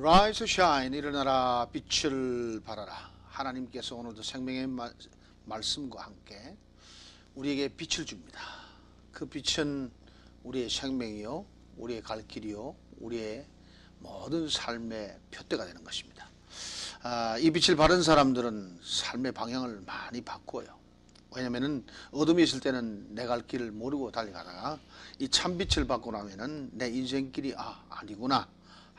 Rise, shine, 일어나라, 빛을 발하라. 하나님께서 오늘도 생명의 마- 말씀과 함께 우리에게 빛을 줍니다. 그 빛은 우리의 생명이요, 우리의 갈 길이요, 우리의 모든 삶의 표대가 되는 것입니다. 아, 이 빛을 바른 사람들은 삶의 방향을 많이 바꾸어요. 왜냐면은 어둠이 있을 때는 내 갈 길을 모르고 달려가다가 이 참빛을 받고 나면은 내 인생길이 아 아니구나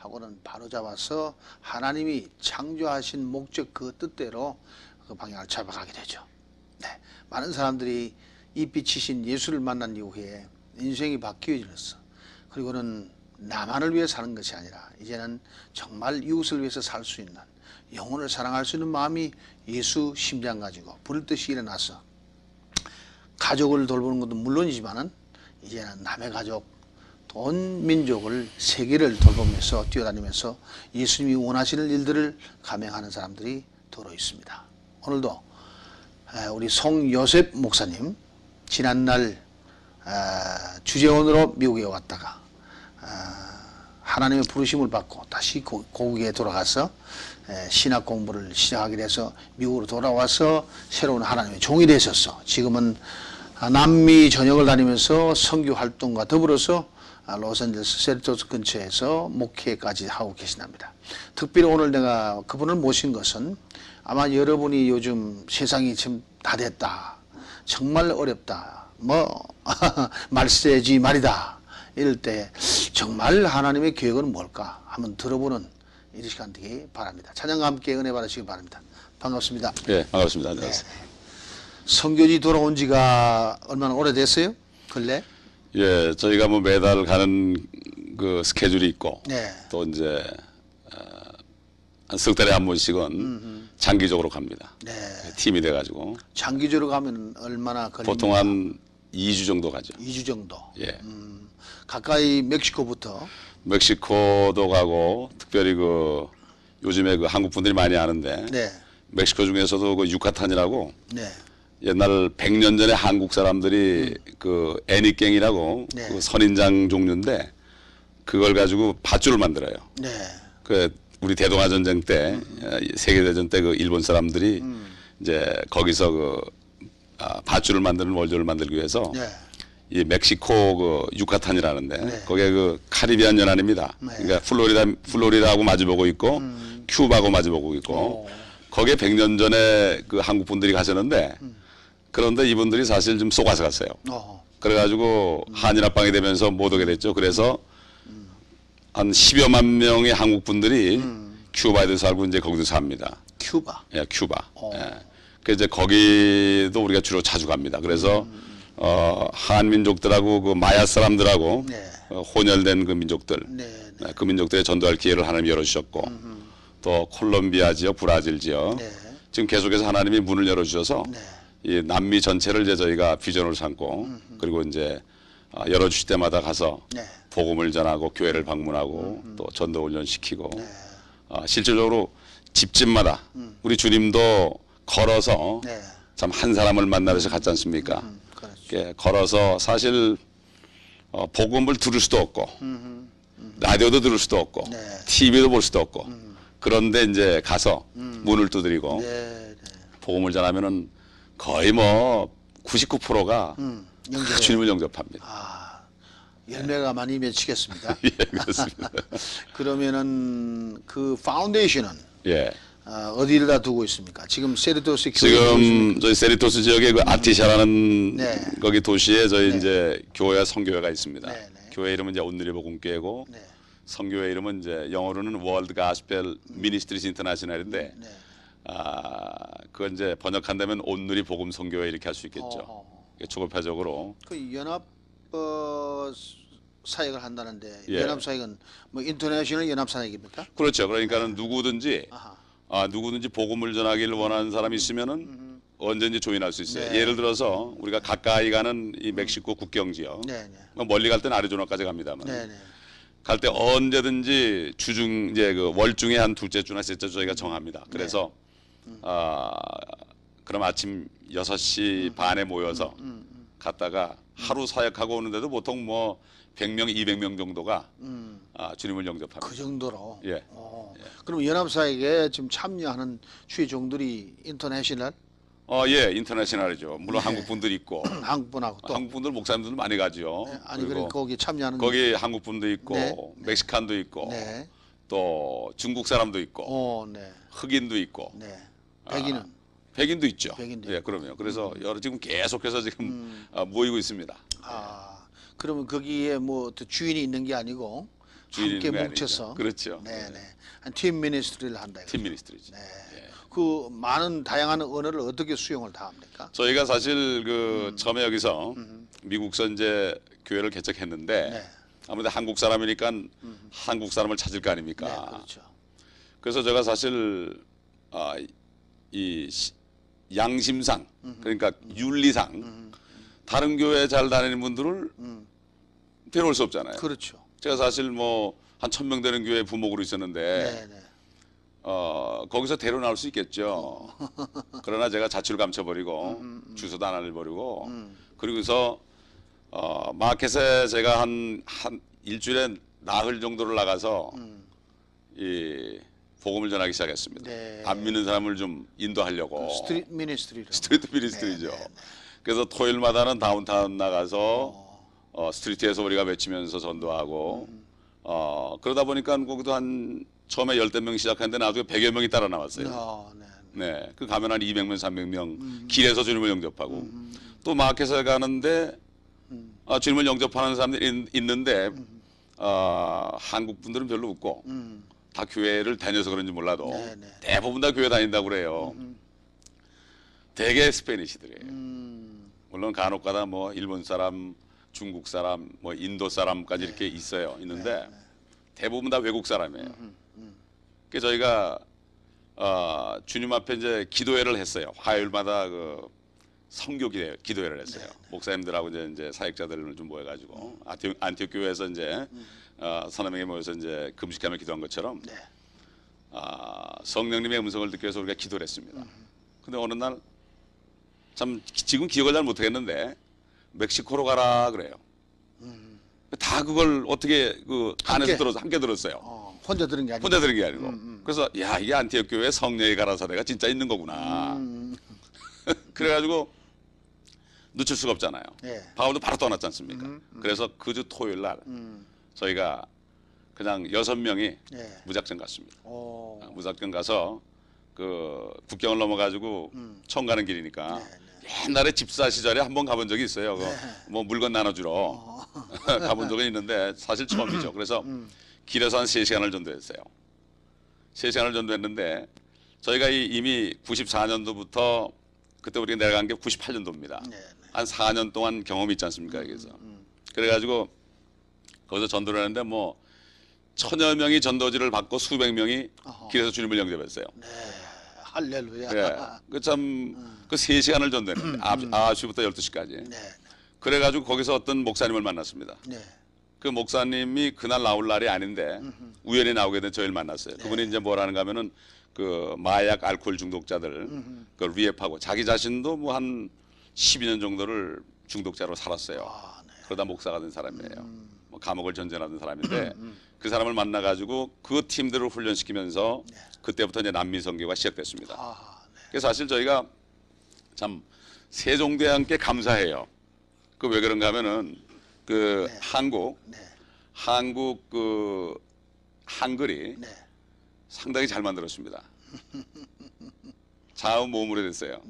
하고는 바로 잡아서 하나님이 창조하신 목적 그 뜻대로 그 방향을 잡아가게 되죠. 네, 많은 사람들이 이 빛이신 예수를 만난 이후에 인생이 바뀌어졌어. 그리고는 나만을 위해 사는 것이 아니라 이제는 정말 이웃을 위해서 살 수 있는 영혼을 사랑할 수 있는 마음이 예수 심장 가지고 불듯이 일어나서 가족을 돌보는 것도 물론이지만은 이제는 남의 가족, 온 민족을 세계를 돌보면서 뛰어다니면서 예수님이 원하시는 일들을 감행하는 사람들이 더러 있습니다. 오늘도 에, 우리 송요셉 목사님 지난날 아, 주재원으로 미국에 왔다가 아, 하나님의 부르심을 받고 다시 고- 고국에 돌아가서 에, 신학 공부를 시작하게 돼서 미국으로 돌아와서 새로운 하나님의 종이 되셨어. 지금은 아, 남미 전역을 다니면서 선교 활동과 더불어서 아, 로스앤젤레스 세르토스 근처에서 목회까지 하고 계신답니다. 특별히 오늘 내가 그분을 모신 것은 아마 여러분이 요즘 세상이 지금 다 됐다. 정말 어렵다. 뭐 말세지 말이다. 이럴 때 정말 하나님의 계획은 뭘까? 한번 들어보는 이 시간 되기 바랍니다. 찬양과 함께 은혜 받으시기 바랍니다. 반갑습니다. 예, 반갑습니다. 안녕하세요. 성교지 돌아온 지가 얼마나 오래됐어요? 근래? 예, 저희가 뭐 매달 가는 그 스케줄이 있고 네. 또 이제 어, 한석 달에 한 번씩은 장기적으로 갑니다. 네. 팀이 돼가지고 장기적으로 가면 얼마나 걸립니까? 보통 한 2주 정도 가죠. 2주 정도. 예, 음, 가까이 멕시코부터 멕시코도 가고 특별히 그 요즘에 그 한국 분들이 많이 아는데 네. 멕시코 중에서도 그 유카탄이라고 네. 옛날 100년 전에 한국 사람들이 그 애니깽이라고 네. 그 선인장 종류인데 그걸 가지고 밧줄을 만들어요. 네. 그 우리 대동아 전쟁 때 어, 세계 대전 때 그 일본 사람들이 음. 이제 거기서 그 아, 밧줄을 만드는 원료를 만들기 위해서 네. 이 멕시코 그 유카탄이라는데 네. 거기에 그 카리비안 연안입니다. 네. 음. 그러니까 플로리다 플로리다하고 마주보고 있고 큐바하고 마주보고 있고 오. 거기에 100년 전에 그 한국 분들이 가셨는데 음. 그런데 이분들이 사실 좀 속아서 갔어요. 어. 그래가지고 한일 합방이 되면서 못 오게 됐죠. 그래서 한 10여만 명의 한국 분들이 큐바에도 살고 이제 거기도 삽니다. 큐바. 예, 큐바. 예. 그 이제 거기도 우리가 주로 자주 갑니다. 그래서 어, 한민족들하고 그 마야 사람들하고 네. 어, 혼혈된 그 민족들, 네. 네. 네, 그 민족들에 전도할 기회를 하나님 열어주셨고 또 콜롬비아 지역, 브라질 지역 네. 지금 계속해서 하나님이 문을 열어주셔서 네. 이 남미 전체를 이제 저희가 비전으로 삼고 그리고 이제 아, 열어주실 때마다 가서 네. 복음을 전하고 교회를 방문하고 또 전도 훈련 시키고 아, 실질적으로 집집마다 우리 주님도 걸어서 네. 참한 사람을 만나서 갔지 않습니까? 그렇죠. 이렇게 걸어서 사실 어, 복음을 들을 수도 없고 라디오도 들을 수도 없고 네. TV도 볼 수도 없고 그런데 이제 가서 문을 두드리고 네. 네. 복음을 전하면은 거의 뭐 99%가 음. 연결해요. 주님을 영접합니다. 아, 열매가 많이 맺히겠습니다. 예, 그렇습니다. 그러면은 그 파운데이션은 예. 어, 어디에다 두고 있습니까? 지금 세르토스 교회 지금 저희 세리토스 지역에 그 아테시아라는 네. 거기 도시에 저희 이제 교회 선교회가 있습니다. 네, 네. 교회 이름은 이제 온누리 복음교회고 네. 선교회 이름은 이제 영어로는 World Gospel Ministries International인데 네. 아 그건 이제 번역한다면 온누리 복음 선교회 이렇게 할 수 있겠죠. 어, 이게 초교파적으로 그 연합 어, 사역을 한다는데 예. 연합 사역은 뭐 international 연합 사역입니까? 그렇죠. 그러니까는 누구든지 아하. 아 누구든지 복음을 전하기를 원하는 사람이 있으면은 언제든지 조인할 수 있어요. 네. 예를 들어서 우리가 가까이 가는 이 멕시코 국경 지역, 네, 네. 뭐 멀리 갈 때는 아리조나까지 갑니다만 네, 네. 갈때 언제든지 주중 이제 그 월중에 한 둘째 주나 셋째 주 저희가 정합니다. 그래서 아 그럼 아침 6시 반에 모여서 갔다가 하루 사역하고 오는데도 보통 뭐 100명, 200명 정도가 음, 아, 주님을 영접합니다. 그 정도로. 예. 어, 그럼 연합사역에 지금 참여하는 주의 종들이 international 어, 예, international이죠. 물론 네. 한국 분들 있고 한국 분하고 또 한국 분들 목사님들 많이 가죠. 아니 그리고 그러니까 거기 참여하는 거기 한국 분도 있고 네. Mexican도 있고 네. 또 중국 사람도 있고 어, 네. 흑인도 있고 네. 백인은 아, 백인도 있죠. 백인도 음. 예, 그럼요. 그래서 여러 지금 계속해서 지금 아, 모이고 있습니다. 아, 그러면 거기에 뭐또 주인이 있는 게 아니고 주인이 함께 있는 게 뭉쳐서 아니죠. 그렇죠. 네, 네. 한팀 미니스트리를 한다. 이거죠. 팀 미니스트리죠. 네. 그 많은 다양한 언어를 어떻게 수용을 다 합니까? 저희가 사실 그 음. 처음에 여기서 미국서 이제 교회를 개척했는데 네. 아무래도 한국 사람이니까 한국 사람을 찾을 거 네, 아닙니까? 그렇죠. 그래서 제가 사실 아, 이 시- 양심상 그러니까 윤리상 다른 교회 잘 다니는 분들을 음. 데려올 수 없잖아요. 그렇죠. 제가 사실 뭐 한 천 명 되는 교회 부목으로 있었는데 네, 네. 어, 거기서 데려 나올 수 있겠죠. 그러나 제가 자취를 감춰버리고 음, 주소도 안 알려버리고 그리고서 어, 마켓에 제가 한, 한 일주일에 나흘 정도를 나가서 이 복음을 전하기 시작했습니다. 음. 네. 안 믿는 사람을 좀 인도하려고 street ministry로. street ministry죠. 네, 네, 네. 그래서 토요일마다는 downtown 나가서 어, street에서 우리가 외치면서 전도하고 음. 어, 그러다 보니까 거기도 한 처음에 열댓 명 시작했는데 나중에 백여 명이 따라 나왔어요. 어, 네. 네, 그 가면 한 200명, 300명 음. 길에서 주님을 영접하고 또 마켓에 가는데 음. 아, 주님을 영접하는 사람들이 있는데 아, 한국 분들은 별로 없고 음. 다 교회를 다녀서 그런지 몰라도 네, 네. 대부분 다 교회 다닌다고 그래요. 대개 스페니시들이에요. 음. 물론 간혹가다 뭐 일본 사람, 중국 사람, 뭐 인도 사람까지 이렇게 있어요. 있는데 대부분 다 외국 사람이에요. 그래서 저희가 어, 주님 앞에 이제 기도회를 했어요. 화요일마다 그 성교 기도 기도회를 했어요. 목사님들하고 이제, 이제 사역자들을 좀 모여가지고 안티옥, 안티옥 교회에서 이제 어, 서너 명이 모여서 이제 금식하며 기도한 것처럼 네. 아, 성령님의 음성을 듣기 위해서 우리가 기도를 했습니다. 근데 어느 날 참 지금 기억을 잘 못하겠는데 멕시코로 가라 그래요. 다 그걸 어떻게 그 안에서 함께? 들어서 함께 들었어요. 어, 혼자 들은 게 아니고. 혼자 들은 게 아니고. 그래서 야 이게 안티옥 교회 성령의 가라사대가 진짜 있는 거구나. 음. 그래가지고 놓칠 수가 없잖아요. 네. 바울도 바로 떠났지 않습니까? 그래서 그 주 토요일 날 음. 저희가 그냥 여섯 명이 네. 무작정 갔습니다. 어. 아, 무작정 가서 그 국경을 넘어가지고 청 가는 길이니까 옛날에 집사 시절에 한 번 가본 적이 있어요. 그뭐 물건 나눠주러 가본 적은 있는데 사실 처음이죠. 그래서 길에서 한 3시간을 전도했어요. 3시간을 전도했는데 저희가 이- 이미 94년도부터 그때 우리가 내려간 게 98년도입니다. 네, 네. 한 4년 동안 경험이 있지 않습니까 여기서 그래가지고 거기서 전도를 하는데 뭐 천여 명이 전도지를 받고 수백 명이 어허. 길에서 주님을 영접했어요. 네. 할렐루야. 예. 그참 그 세 시간을 전도했는데 아, 9시부터 12시까지. 네. 그래가지고 거기서 어떤 목사님을 만났습니다. 네. 그 목사님이 그날 나올 날이 아닌데 우연히 나오게 된 저희를 만났어요. 그분이 이제 뭐라는가 하면은 그 마약 알코올 중독자들 그걸 리앱하고 자기 자신도 뭐 한 12년 정도를 중독자로 살았어요. 아, 네. 그러다 목사가 된 사람이에요. 뭐 감옥을 전전하던 사람인데 그 사람을 만나가지고 그 팀들을 훈련시키면서 그때부터 이제 남미 선교가 시작됐습니다. 아, 네. 그래서 사실 저희가 참 세종대왕께 감사해요. 그 왜 그런가 하면은 그 한국 네. 한국 그 한글이 네. 상당히 잘 만들었습니다. 자음 모음으로 됐어요.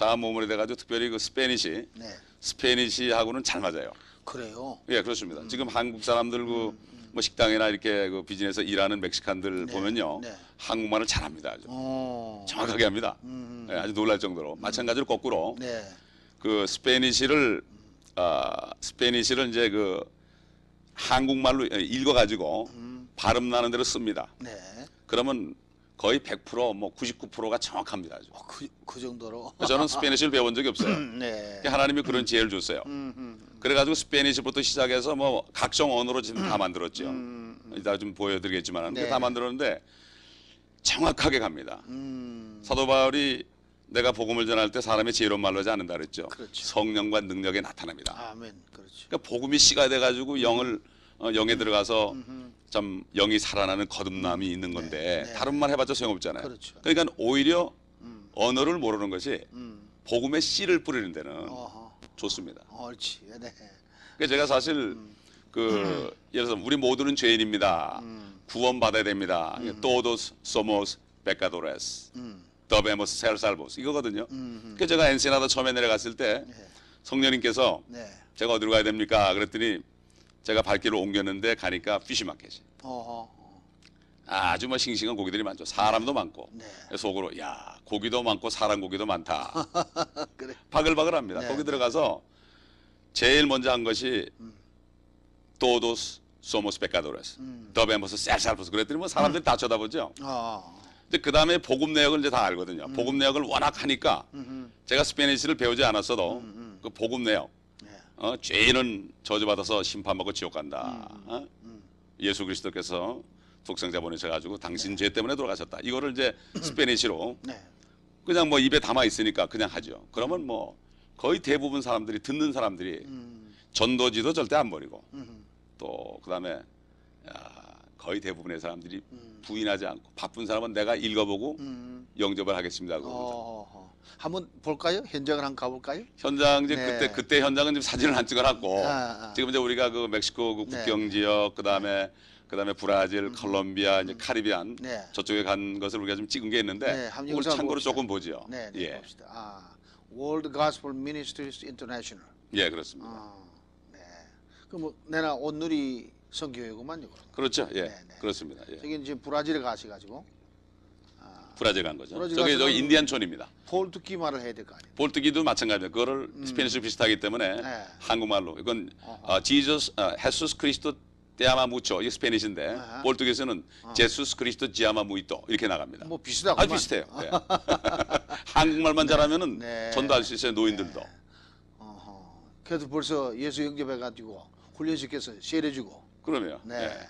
네. 자음 모음으로 돼가지고 특별히 그 Spanish 네. Spanish하고는 잘 맞아요. 그래요. 예, 그렇습니다. 지금 한국 사람들 그 뭐 식당이나 이렇게 그 비즈니스 일하는 Mexican들 보면요. 네. 한국말을 잘합니다. 아주. 어. 정확하게 합니다. 예, 아주 놀랄 정도로. 마찬가지로 거꾸로 네. 그 Spanish를 아 Spanish를 이제 그 한국말로 읽어가지고 발음 나는 대로 씁니다. 네. 그러면 거의 100%뭐 99%가 정확합니다. 아주. 어, 그, 그 정도로. 저는 Spanish를 배운 적이 없어요. 네. 하나님이 그런 지혜를 줬어요. 음, 음. 그래가지고 Spanish부터 시작해서 뭐 각종 언어로 지금 다 만들었죠. 이따 좀 보여드리겠지만 네. 다 만들었는데 정확하게 갑니다. 음. 사도 바울이 내가 복음을 전할 때 사람이 지혜로운 말로 하지 않는다 그랬죠. 그렇죠. 성령과 능력에 나타납니다. 아멘. 그렇죠. 그러니까 복음이 씨가 돼가지고 영을 어, 영에 들어가서 참 영이 살아나는 거듭남이 있는 건데 네. 다른 말 해봤자 소용없잖아요. 그렇죠. 그러니까 오히려 언어를 모르는 것이 음. 복음의 씨를 뿌리는 데는 어허. 좋습니다. 옳지. 네. 그러니까 제가 사실 그 예를 들어서 우리 모두는 죄인입니다. 구원 받아야 됩니다. Todos somos pecadores. 음. Debemos ser salvos. 이거거든요. 음. 그래서 제가 엔시나다 처음에 내려갔을 때 네. 성령님께서 네. 제가 어디로 가야 됩니까? 그랬더니 제가 발길을 옮겼는데 가니까 fish market이 어허. 아주 뭐 싱싱한 고기들이 많죠. 사람도 많고 네. 속으로 야 고기도 많고 사람 고기도 많다. 그래. 바글바글합니다. 네, 거기 네. 들어가서 제일 먼저 한 것이 todos somos pecadores. 음. debemos ser salvos. 그랬더니 뭐 사람들이 다 쳐다보죠. 어. 근데 그 다음에 복음 내역을 이제 다 알거든요. 복음 내역을 워낙 하니까 음. 제가 Spanish를 배우지 않았어도 음. 그 복음 내역 네. 어, 죄인은 저주받아서 심판받고 지옥 간다. 어? 음. 예수 그리스도께서 독생자 보내셔가지고 당신 죄 때문에 돌아가셨다. 이거를 이제 스페니시로 네. 그냥 뭐 입에 담아 있으니까 그냥 하죠. 그러면 뭐 거의 대부분 사람들이 듣는 사람들이 음. 전도지도 절대 안 버리고 음. 또 그다음에 야, 거의 대부분의 사람들이 음. 부인하지 않고 바쁜 사람은 내가 읽어보고 음. 영접을 하겠습니다. 그러고. 한번 볼까요? 현장을 한번 가볼까요? 현장 이제 네. 그때 그때 현장은 지금 사진을 안 찍어놨고 아, 아. 지금 이제 우리가 그 멕시코 그 네. 국경 지역 그다음에 그다음에 브라질, 콜롬비아, 이제 카리비안 네. 저쪽에 간 것을 우리가 좀 찍은 게 있는데 네, 그걸 영상 참고로 봅시다. 조금 보죠. 네, 네 예, 봅시다. 아, World Gospel Ministries International. 예 그렇습니다. 아, 네. 그뭐 내나 온누리 선교회구만요. 그럼. 그렇죠. 예, 네, 네. 그렇습니다. 예. 저기 이제 브라질에 가시가지고 브라질 간 거죠. 브라질 저기 저기 가서는- 인디안촌입니다. Portuguese 말을 해야 될 거 아니에요. Portuguese도 마찬가지입니다. 그거를 Spanish 비슷하기 때문에 음. 네. 한국말로 이건. 어, Jesus 어, Jesús Cristo te ama mucho 이게 Spanish인데 아하. Portuguese에서는 Jesus Cristo te ama muito 이렇게 나갑니다. 뭐 비슷하고 아 비슷해요. 예. 한국말만 잘하면은 네. 전도할 수 있어요 노인들도. 어허. 그래도 벌써 예수 영접해가지고 훈련시켜서 세례주고. 그러면 네. 예.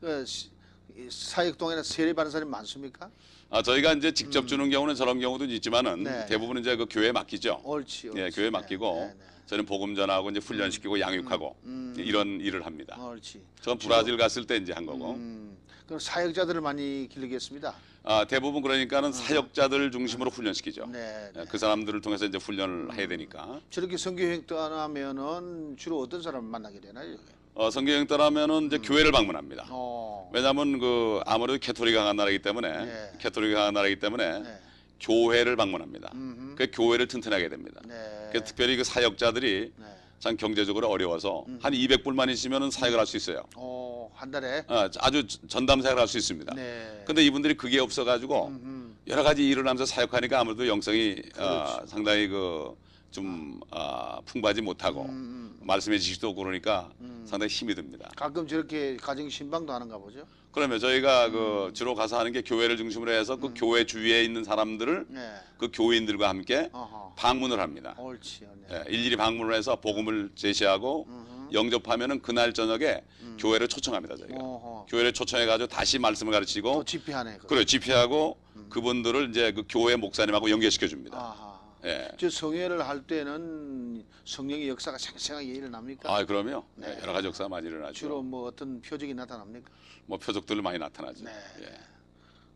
그 시- 이 사역 동안에 세례 받는 사람이 많습니까? 아 저희가 이제 직접 주는 경우는 저런 경우도 있지만은 음. 네. 대부분 이제 그 교회에 맡기죠. 옳지. 옳지. 예, 교회 에 맡기고 네, 네, 네. 저는 복음 전하고 이제 훈련시키고 양육하고 음. 이런 일을 합니다. 옳지. 전 브라질 갔을 때 이제 한 거고. 음, 그럼 사역자들을 많이 기르겠습니다. 아, 대부분 그러니까는 사역자들 중심으로 훈련시키죠. 음. 네, 네. 예, 그 사람들을 통해서 이제 훈련을 해야 되니까. 저렇게 선교행 떠나면은 주로 어떤 사람을 만나게 되나요? 어, 성경행 따라면은 이제 교회를 방문합니다. 어, 왜냐하면 그 아무래도 캐토릭이 강한 나라이기 때문에 네. 캐토릭이 강한 나라이기 때문에 네. 교회를 방문합니다. 음흠. 그 교회를 튼튼하게 됩니다. 네. 그 특별히 그 사역자들이 네. 참 경제적으로 어려워서 음. 한 200불만 있으면은 사역을 할 수 있어요. 어, 한 달에. 어, 아주 전담 사역을 할 수 있습니다. 네. 근데 이분들이 그게 없어가지고 음, 여러 가지 일을 하면서 사역하니까 아무래도 영성이 어, 그렇죠. 상당히 그 좀 어, 풍부하지 못하고 음, 음. 지식도 없고 그러니까 음. 상당히 힘이 듭니다. 가끔 저렇게 가정 신방도 하는가 보죠. 그러면 저희가 음. 그 주로 가서 하는 게 교회를 중심으로 해서 그 교회 주위에 있는 사람들을 네. 그 교인들과 함께 어허. 방문을 합니다. 옳지. 네. 예, 일일이 방문을 해서 복음을 제시하고 음흠. 영접하면은 그날 저녁에 교회를 초청합니다 저희가 어허. 교회를 초청해 가지고 다시 말씀을 또 가르치고 집회하네. 그거. 그래 집회하고 그분들을 이제 그 교회 목사님하고 연결시켜 줍니다. 아하. 예. 저 성회를 할 때는 성령의 역사가 생생하게 일어납니까? 아 그러면 네. 예, 여러 가지 역사가 많이 일어나죠. 주로 뭐 어떤 표적이 나타납니까? 뭐 표적들 많이 나타나죠. 네. 예.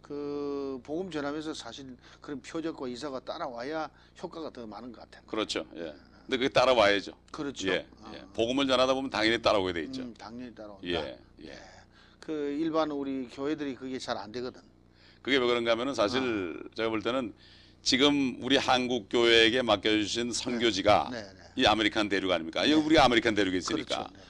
그 복음 전하면서 사실 그런 표적과 이사가 따라와야 효과가 더 많은 것 같아요. 그렇죠. 예. 근데 그게 따라와야죠. 그렇죠. 예. 아, 예. 복음을 전하다 보면 당연히 따라오게 돼 있죠. 음, 당연히 따라온다. 예. 예. 그 일반 우리 교회들이 그게 잘 안 되거든. 그게 왜 그런가 하면은 사실 아. 제가 볼 때는 지금 우리 한국 교회에게 맡겨주신 선교지가 네, 네. 이 아메리칸 대륙 아닙니까? 여기 우리가 아메리칸 대륙에 있으니까 그렇죠. 네.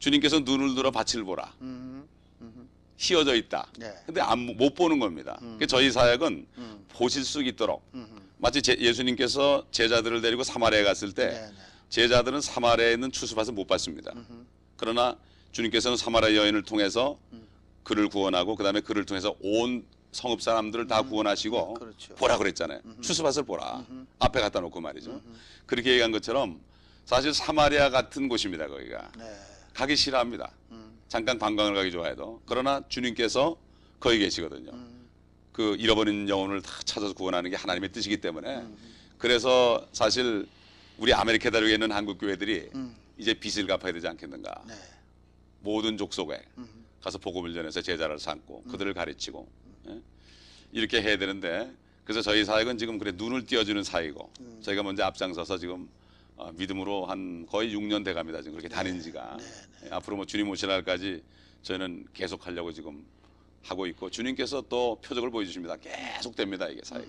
주님께서 눈을 들어 밭을 보라. 음, 음, 희어져 있다. 네. 근데 안, 못 보는 겁니다. 그 저희 사역은 음, 보실 수 있도록 음, 마치 제- 예수님께서 제자들을 데리고 사마리아에 갔을 때 네, 네. 제자들은 사마리아에 있는 추수밭을 못 봤습니다. 음, 그러나 주님께서는 사마리아 여인을 통해서 그를 구원하고 그다음에 그를 통해서 온 성읍 사람들을 다 구원하시고 그렇죠. 보라 그랬잖아요. 추수밭을 보라. 앞에 갖다 놓고 말이죠. 그렇게 얘기한 것처럼 사실 사마리아 같은 곳입니다. 거기가 네. 가기 싫어합니다. 음, 잠깐 관광을 가기 좋아해도 그러나 주님께서 거기 계시거든요. 음, 그 잃어버린 영혼을 다 찾아서 구원하는 게 하나님의 뜻이기 때문에 그래서 사실 우리 아메리카 대륙에 있는 한국 교회들이 음. 이제 빚을 갚아야 되지 않겠는가. 네. 모든 족속에 가서 복음을 전해서 제자를 삼고 그들을 가르치고 예? 이렇게 해야 되는데 그래서 저희 사역은 지금 그래 눈을 띄워주는 사역이고 저희가 먼저 앞장서서 지금 어, 믿음으로 한 거의 6년 돼갑니다 지금 그렇게 다닌 지가. 예, 앞으로 뭐 주님 오실 날까지 저희는 계속 하려고 지금 하고 있고 주님께서 또 표적을 보여주십니다. 계속 됩니다 이게 사역이.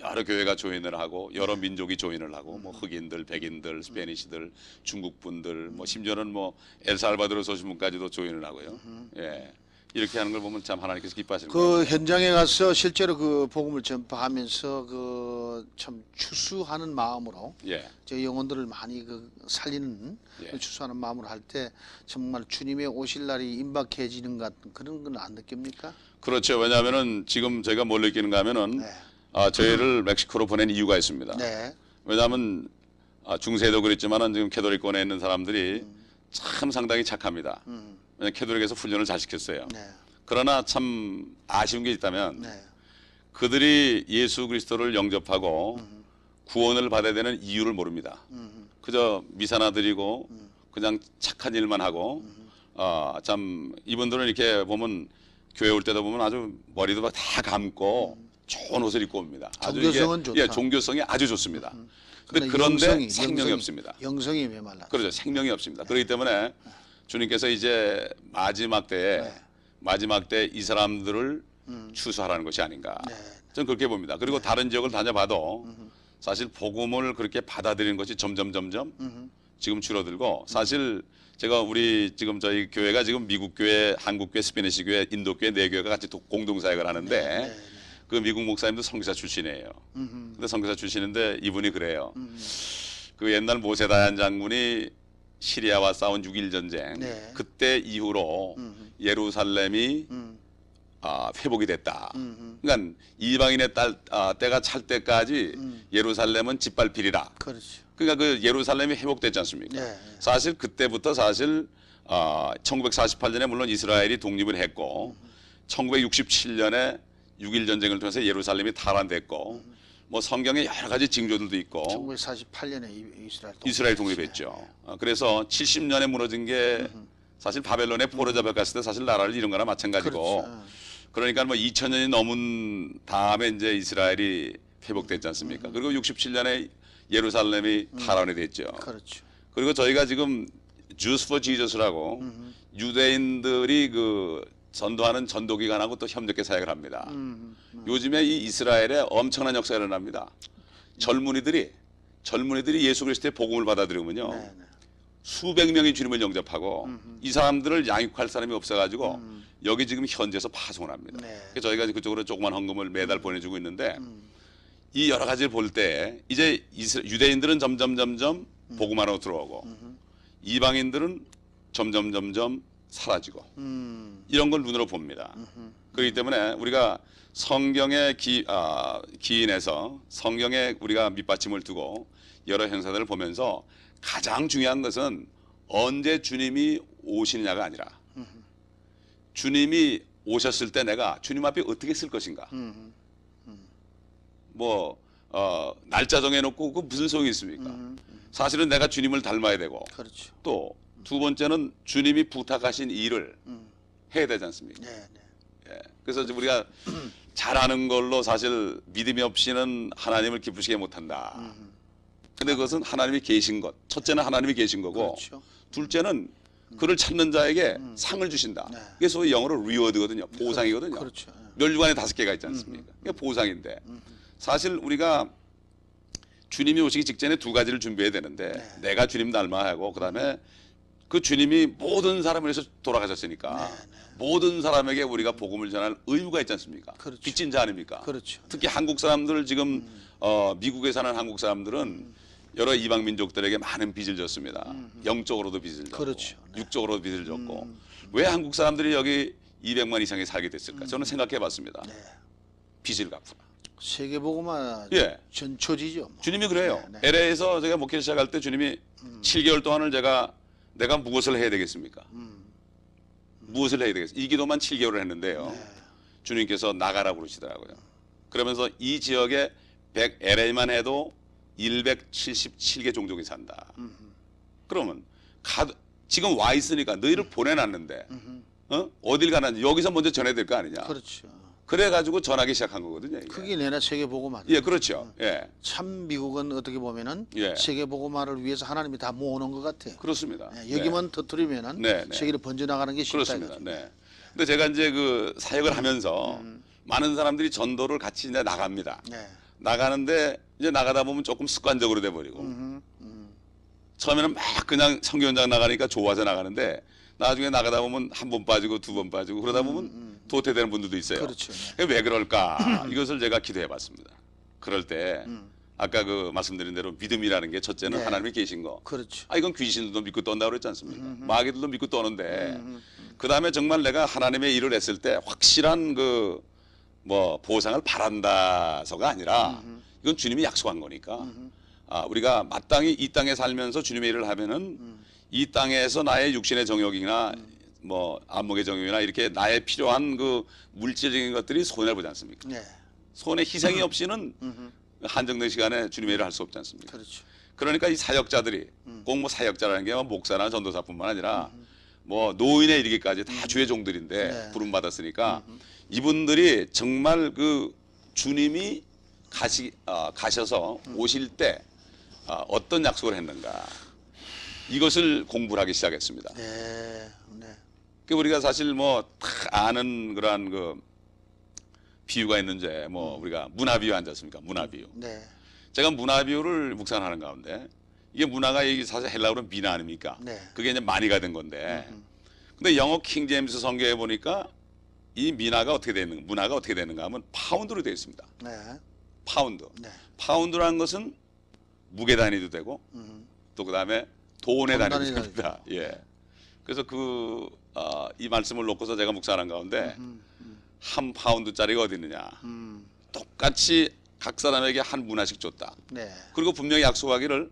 여러 교회가 조인을 하고 여러 민족이 조인을 하고 뭐 흑인들, 백인들, 스페니시들, 중국 분들, 뭐 심지어는 뭐 엘살바도르 오신 분까지도 조인을 하고요. 예. 이렇게 하는 걸 보면 참 하나님께서 기뻐하시는 거예요. 그 현장에 가서 실제로 그 복음을 전파하면서 그 참 추수하는 마음으로 예. 저 영혼들을 많이 그 살리는 예. 그 추수하는 마음으로 할 때 정말 주님의 오실 날이 임박해지는 것 같은 그런 건 안 느낍니까? 그렇죠. 왜냐하면은 지금 제가 뭘 느끼는가 하면은 네. 아, 저희를 멕시코로 보낸 이유가 있습니다. 네. 왜냐하면 아, 중세도 그랬지만은 지금 캐도릭권에 있는 사람들이 참 상당히 착합니다. 음. 캐도릭에서 훈련을 잘 시켰어요. 네. 그러나 참 아쉬운 게 있다면 네. 그들이 예수 그리스도를 영접하고 구원을 받아야 되는 이유를 모릅니다. 그저 미사나 드리고 그냥 착한 일만 하고 아, 참 이분들은 이렇게 보면 교회 올 때도 보면 아주 머리도 막다 감고 좋은 옷을 입고 옵니다. 아주 이게- 종교성은 좋다. 예, 종교성이 아주 좋습니다. 근데 그러나 그런데 영성이, 생명이 영성이, 없습니다. 영성이 메말라. 그렇죠. 생명이 없습니다. 그렇기 때문에 주님께서 이제 마지막 때에 네. 마지막 때 이 사람들을 추수하라는 것이 아닌가. 네. 저는 그렇게 봅니다. 그리고 다른 지역을 다녀봐도 사실 복음을 그렇게 받아들이는 것이 점점 점점 지금 줄어들고 사실 제가 우리 지금 저희 교회가 지금 미국 교회, 한국 교회, 스페니시 교회, 인도 교회 네 교회가 같이 도- 공동 사역을 하는데 그 미국 목사님도 선교사 출신이에요. 근데 선교사 출신인데 이분이 그래요. 그 옛날 모세다얀 장군이 시리아와 싸운 6.1 전쟁 네. 그때 이후로 예루살렘이 음. 아, 회복이 됐다. 음. 그러니까 이방인의 딸 아, 때가 찰 때까지 예루살렘은 짓밟히리라. 그렇죠. 그러니까 그 예루살렘이 회복됐지 않습니까? 네. 사실 그때부터 사실 아, 1948년에 물론 이스라엘이 독립을 했고 1967년에 6.1 전쟁을 통해서 예루살렘이 탈환됐고 뭐 성경에 여러 가지 징조들도 있고 1948년에 이스라엘. 이스라엘 독립했죠. 어, 그래서 70년에 무너진 게 사실 바벨론에 포로 잡혀갔을 때 사실 나라를 잃은 거나 마찬가지고 그렇죠. 그러니까 뭐 2000년이 넘은 다음에 이제 이스라엘이 회복됐지 않습니까? 그리고 67년에 예루살렘이 탈환이 됐죠. 그렇죠. 그리고 저희가 지금 Jews for Jesus라고 유대인들이 그 전도하는 전도기관하고 또 협력해 사역을 합니다. 음. 요즘에 이 이스라엘에 엄청난 역사가 일어납니다. 젊은이들이 젊은이들이 예수 그리스도의 복음을 받아들이면요. 네, 네. 수백 명이 주님을 영접하고 이 사람들을 양육할 사람이 없어가지고 음. 여기 지금 현지에서 파송을 합니다. 네. 그래서 저희가 그쪽으로 조그만 헌금을 매달 보내주고 있는데 이 여러 가지를 볼 때 이제 이스- 유대인들은 점점 점점 복음 안으로 들어오고 이방인들은 점점 점점 사라지고 음. 이런 걸 눈으로 봅니다. 그렇기 때문에 우리가 성경의 기, 아, 기인에서 성경에 우리가 밑받침을 두고 여러 현상들을 보면서 가장 중요한 것은 언제 주님이 오시느냐가 아니라 주님이 오셨을 때 내가 주님 앞에 어떻게 쓸 것인가. 음. 뭐 어, 날짜 정해놓고 그 무슨 소용이 있습니까? 사실은 내가 주님을 닮아야 되고 그렇죠. 또 두 번째는 주님이 부탁하신 일을 해야 되지 않습니까? 네, 네. 예. 그래서 우리가 잘하는 걸로 사실 믿음이 없이는 하나님을 기쁘시게 못한다. 근데 그것은 하나님이 계신 것. 첫째는 하나님이 계신 거고, 그렇죠. 둘째는 그를 찾는 자에게 상을 주신다. 네. 그게 소위 영어로 리워드거든요. 보상이거든요. 그렇죠. 멸류관에 다섯 개가 있지 않습니까? 그게 보상인데 사실 우리가 주님이 오시기 직전에 두 가지를 준비해야 되는데 네. 내가 주님 닮아야 하고 그다음에 그 주님이 모든 사람을 위해서 돌아가셨으니까 모든 사람에게 우리가 복음을 전할 의무가 있지 않습니까? 그렇죠. 빚진 자 아닙니까? 그렇죠. 특히 한국 사람들 지금 어, 미국에 사는 한국 사람들은 여러 이방 민족들에게 많은 빚을 졌습니다. 영적으로도 빚을 졌고, 그렇죠. 네. 육적으로도 빚을 졌고, 왜 한국 사람들이 여기 200만 이상이 살게 됐을까? 저는 생각해 봤습니다. 네. 빚을 갚으라. 세계보고만 예. 전초지죠. 뭐. 주님이 그래요. 네, 네. LA에서 제가 목회를 시작할 때 주님이 7개월 동안을 제가 내가 무엇을 해야 되겠습니까? 무엇을 해야 되겠습니까? 이 기도만 7개월을 했는데요. 주님께서 나가라 그러시더라고요. 그러면서 이 지역에 100 LA만 해도 177개 종족이 산다. 그러면 가, 지금 와 있으니까 너희를 보내놨는데 어? 어딜 가는지 여기서 먼저 전해야 될 거 아니냐. 그렇죠. 그래가지고 전하기 시작한 거거든요. 이게. 그게 내나 세계 보고만. 예, 그렇죠. 예, 참 미국은 어떻게 보면은 예. 세계 보고만을 위해서 하나님이 다 모아놓은 것 같아요. 그렇습니다. 예, 여기만 터뜨리면은 네, 네. 세계로 번져나가는 게 쉽다 그렇습니다. 이거죠. 네. 근데 제가 이제 그 사역을 하면서 많은 사람들이 전도를 같이 이제 나갑니다. 네. 나가는데 이제 나가다 보면 조금 습관적으로 돼 버리고 음, 음. 처음에는 막 그냥 성교 현장 나가니까 좋아서 나가는데 나중에 나가다 보면 한 번 빠지고 두 번 빠지고 그러다 보면 도태되는 분들도 있어요. 음, 그렇죠. 네. 왜 그럴까? 이것을 제가 기도해 봤습니다. 그럴 때 음. 아까 그 말씀드린 대로 믿음이라는 게 첫째는 네. 하나님이 계신 거. 그렇죠. 아 이건 귀신들도 믿고 떤다고 그랬지 않습니까? 마귀들도 믿고 떠는데 음, 그 다음에 정말 내가 하나님의 일을 했을 때 확실한 그 뭐 보상을 바란다서가 아니라 이건 주님이 약속한 거니까 아 우리가 마땅히 이 땅에 살면서 주님의 일을 하면은 이 땅에서 나의 육신의 정욕이나 뭐 안목의 정욕이나 이렇게 나의 필요한 그 물질적인 것들이 손해 보지 않습니까? 네. 손에 희생이 없이는 한정된 시간에 주님의 일을 할 수 없지 않습니까? 그렇죠. 그러니까 이 사역자들이 꼭뭐 사역자라는 게 목사나 전도사뿐만 아니라 뭐 노인에 이르기까지 다 주의 종들인데 네. 부름 받았으니까 이분들이 정말 그 주님이 가시 아, 가셔서 오실 때 아, 어떤 약속을 했는가 이것을 공부를 하기 시작했습니다. 네. 네. 그 우리가 사실 뭐 다 아는 그러한 그 비유가 있는데 뭐 우리가 문화 비유 앉지 않습니까? 문화 비유. 네. 제가 므나 비유를 묵상하는 가운데 이게 므나가 이게 사실 헬라어로 미나 아닙니까? 네. 그게 이제 므나가 된 건데. 근데 영어 킹 제임스 성경에 보니까 이 미나가 어떻게 되는 므나가 어떻게 되는가 하면 파운드로 되어 있습니다. 네. 파운드. 네. 파운드라는 것은 무게 단위도 되고 음. 또 그다음에 돈의 돈 단위도 됩니다. 예. 그래서 그, 아, 이 말씀을 놓고서 제가 묵상하는 가운데 한 파운드짜리가 어디 있느냐. 음. 똑같이 각 사람에게 한 문화씩 줬다. 네. 그리고 분명히 약속하기를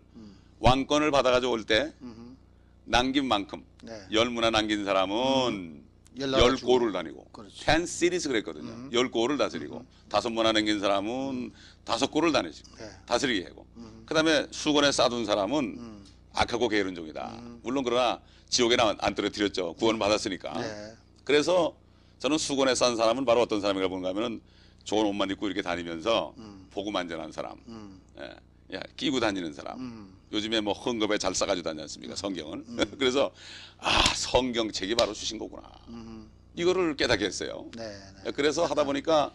왕권을 받아가지고 올때 음. 남긴 만큼 네. 열 문화 남긴 사람은 열 열. 고를 다니고 그렇죠. 음. ten cities 그랬거든요. 열 고를 다스리고 다섯 문화 남긴 사람은 다섯 고를 다니지 네. 다스리게 하고 그다음에 수건에 싸둔 사람은 음. 악하고 게으른 종이다. 물론 그러나 지옥에는 안- 안 떨어뜨렸죠. 구원을 받았으니까. 네. 그래서 저는 수건에 싼 사람은 바로 어떤 사람인가 보는가 하면은 좋은 옷만 입고 이렇게 다니면서 복음 안전한 사람, 음. 예, 야, 끼고 다니는 사람. 음. 요즘에 뭐 헌금에 잘 싸가지고 다니지 않습니까? 성경은. 그래서 아 성경책이 바로 주신 거구나. 음. 이거를 깨닫게 했어요. 네. 네. 그래서 하다 보니까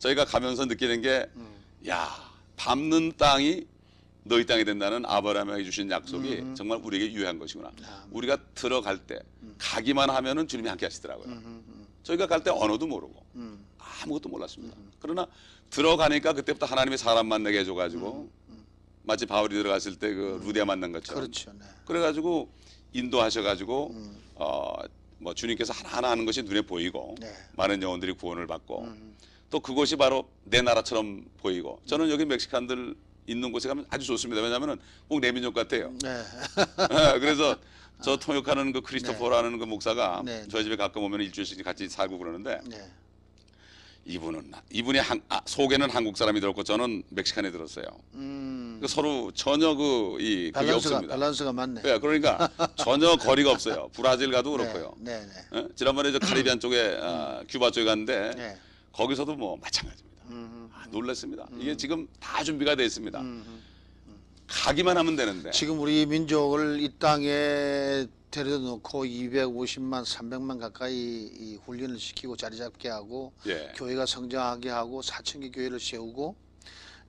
저희가 가면서 느끼는 게, 음. 야 밟는 땅이 너희 땅이 된다는 아브라함에게 주신 약속이 음. 정말 우리에게 유효한 것이구나. 아, 우리가 들어갈 때 가기만 하면은 주님이 함께 하시더라고요. 음. 음. 저희가 갈 때 언어도 모르고 음. 아무것도 몰랐습니다. 그러나 들어가니까 그때부터 하나님이 사람 만나게 해줘가지고 마치 바울이 들어갔을 때 그 루디아 만난 것처럼 그렇죠. 네. 그래가지고 인도하셔가지고 어 뭐 주님께서 하나하나 하는 것이 눈에 보이고 네. 많은 영혼들이 구원을 받고 또 그것이 바로 내 나라처럼 보이고 저는 여기 멕시칸들 있는 곳에 가면 아주 좋습니다. 왜냐하면은 꼭내 민족 같아요. 네. 그래서 저 통역하는 그 크리스토퍼라는 그 목사가 네. 저희 집에 가끔 오면 일주일씩 같이 살고 그러는데 네. 이분은 이분이 한, 아, 속에는 한국 사람이 들었고 저는 멕시칸에 들었어요. 음. 그 서로 전혀 그이 그게 없습니다. 밸런스가 맞네. 예, 그러니까 전혀 거리가 없어요. 브라질 가도 그렇고요. 네. 네. 예? 지난번에 저 카리비안 쪽에 아, 큐바 쪽에 갔는데 네. 거기서도 뭐 마찬가지입니다. 음. 아, 놀랐습니다. 이게 지금 다 준비가 돼 있습니다. 음. 가기만 하면 되는데. 지금 우리 민족을 이 땅에 데려다 놓고 250만, 300만 가까이 이 훈련을 시키고 자리 잡게 하고 예. 교회가 성장하게 하고 사천개 교회를 세우고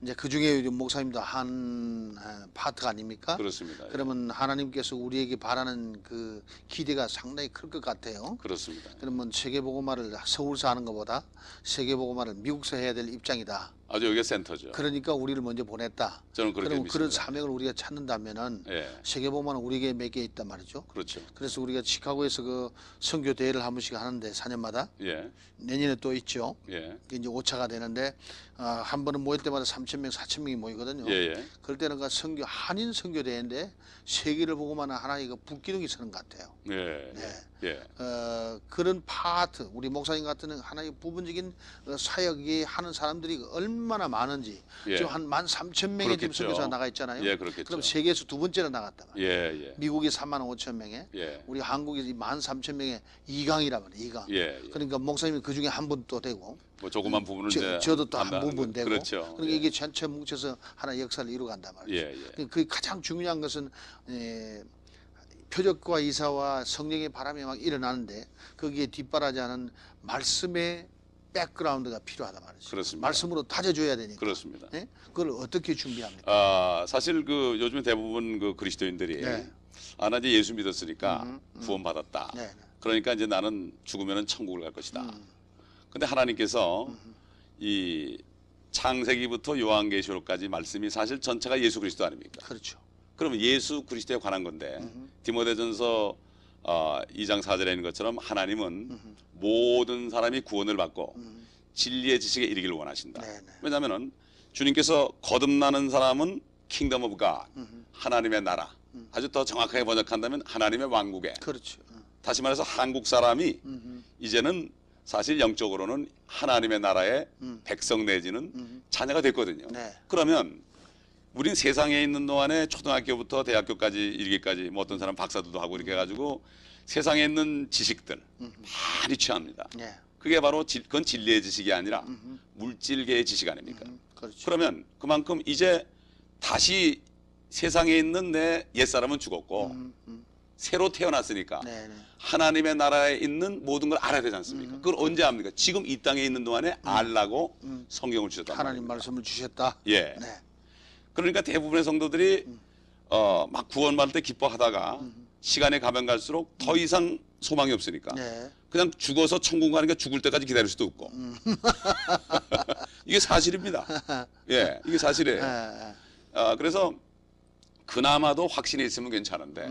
이제 그 중에 목사님도 한 아, 파트가 아닙니까? 그렇습니다. 예. 그러면 하나님께서 우리에게 바라는 그 기대가 상당히 클 것 같아요. 그렇습니다. 그러면 세계보고마를 서울서 하는 것보다 세계보고마를 미국서 해야 될 입장이다. 아주 여기가 센터죠. 그러니까 우리를 먼저 보냈다. 저는 그렇게 그럼 그런 믿습니다. 사명을 우리가 찾는다면은 예. 세계보고마는 우리에게 맡겨 있단 말이죠. 그렇죠. 그래서 우리가 시카고에서 그 선교 대회를 한 번씩 하는데 4년마다 예. 내년에 또 있죠. 예. 이제 5차가 되는데 어, 한 번은 모일 때마다 3천 명, 4천 명이 모이거든요. 예, 예. 그럴 때는 그 선교 한인 선교 대회인데 세계를 보고만 하나 이거 불기둥이 서는 것 같아요. 예. 네. 예. 어, 그런 파트 우리 목사님 같은 하나의 부분적인 어, 사역이 하는 사람들이 얼마나 많은지 예. 지금 한만 삼천 명의 지금. 선교사가 나가 있잖아요. 예. 그럼 세계에서 두 번째로 나갔다 말이에요. 예, 예. 미국이 3만 5천 명에 예. 우리 한국이 만 삼천 명의 이강이라 말이에요. 이강. 예, 예. 그러니까 목사님이 그 중에 한 분도 되고 뭐 조그만 부분을 저, 이제 저도 또 한 부분 거. 되고 그렇죠. 그러니까 예. 이게 전체 뭉쳐서 하나 역사를 이루간단 말이죠. 예, 예. 그- 그 가장 중요한 것은 에, 표적과 이사와 성령의 바람이 막 일어나는데 거기에 뒷바라지하는 말씀의 백그라운드가 필요하단 말이죠. 그렇습니다. 말씀으로 다져줘야 되니까. 그렇습니다. 예? 그걸 어떻게 준비합니까? 아, 사실 그 요즘 대부분 그 그리스도인들이 네. 아, 나 이제 예수 믿었으니까 음, 음. 구원받았다. 네, 네. 그러니까 이제 나는 죽으면 천국을 갈 것이다. 음. 근데 하나님께서 이 창세기부터 요한계시록까지 말씀이 사실 전체가 예수 그리스도 아닙니까? 그렇죠. 그러면 예수 그리스도에 관한 건데 음. 디모데전서 어, 2장 4절에 있는 것처럼 하나님은 모든 사람이 구원을 받고 음. 진리의 지식에 이르기를 원하신다. 네, 네. 왜냐하면은 주님께서 거듭나는 사람은 Kingdom of God 음. 하나님의 나라 아주 더 정확하게 번역한다면 하나님의 왕국에 그렇죠. 음. 다시 말해서 한국 사람이 음. 이제는 사실 영적으로는 하나님의 나라의 음. 백성 내지는 음. 자녀가 됐거든요. 네. 그러면 우린 세상에 있는 동안에 초등학교부터 대학교까지 이르기까지 뭐 어떤 사람 박사들도 하고 이렇게 해가지고 세상에 있는 지식들 많이 취합니다. 네. 그게 바로 질- 그건 진리의 지식이 아니라 물질계의 지식 아닙니까? 음. 그렇죠. 그러면 그만큼 이제 다시 세상에 있는 내 옛사람은 죽었고 음. 음. 새로 태어났으니까 네, 네. 하나님의 나라에 있는 모든 걸 알아야 되지 않습니까? 음. 그걸 언제 압니까? 지금 이 땅에 있는 동안에 알라고 성경을 주셨단 하나님 말입니다. 말씀을 주셨다. 예. 네. 그러니까 대부분의 성도들이 어, 막 구원받을 때 기뻐하다가 시간이 가면 갈수록 더 이상 소망이 없으니까 네. 그냥 죽어서 천국 가니까 죽을 때까지 기다릴 수도 없고 음. 이게 사실입니다. 예, 이게 사실이에요. 네. 네. 아, 그래서 그나마도 확신이 있으면 괜찮은데.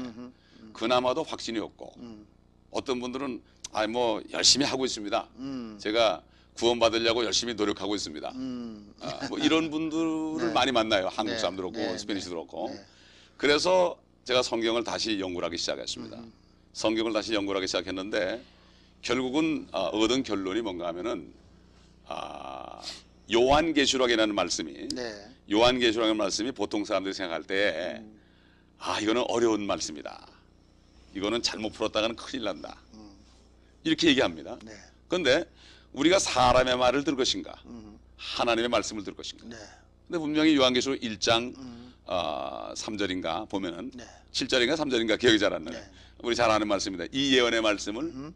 그나마도 확신이 없고 음. 어떤 분들은 아 뭐 열심히 하고 있습니다. 음. 제가 구원 받으려고 열심히 노력하고 있습니다. 음. 아, 뭐 이런 분들을 네. 많이 만나요. 한국 네, 사람도 그렇고 네, 스페니시도 그렇고. 네. 그래서 제가 성경을 다시 연구를 하기 시작했습니다. 성경을 다시 연구를 하기 시작했는데 결국은 아, 얻은 결론이 뭔가 하면은 아, 요한계시록이라는 말씀이 네. 요한계시록이라는 말씀이 보통 사람들이 생각할 때 아, 이거는 어려운 말씀이다. 이거는 잘못 풀었다가는 큰일 난다. 이렇게 얘기합니다. 네. 그런데 우리가 사람의 말을 들 것인가? 음. 하나님의 말씀을 들 것인가? 네. 근데 분명히 요한계시록 1장 음. 어, 3절인가 보면은 네. 7절인가 3절인가 기억이 잘 안 나요. 네. 우리 잘 아는 말씀입니다. 이 예언의 말씀을 음.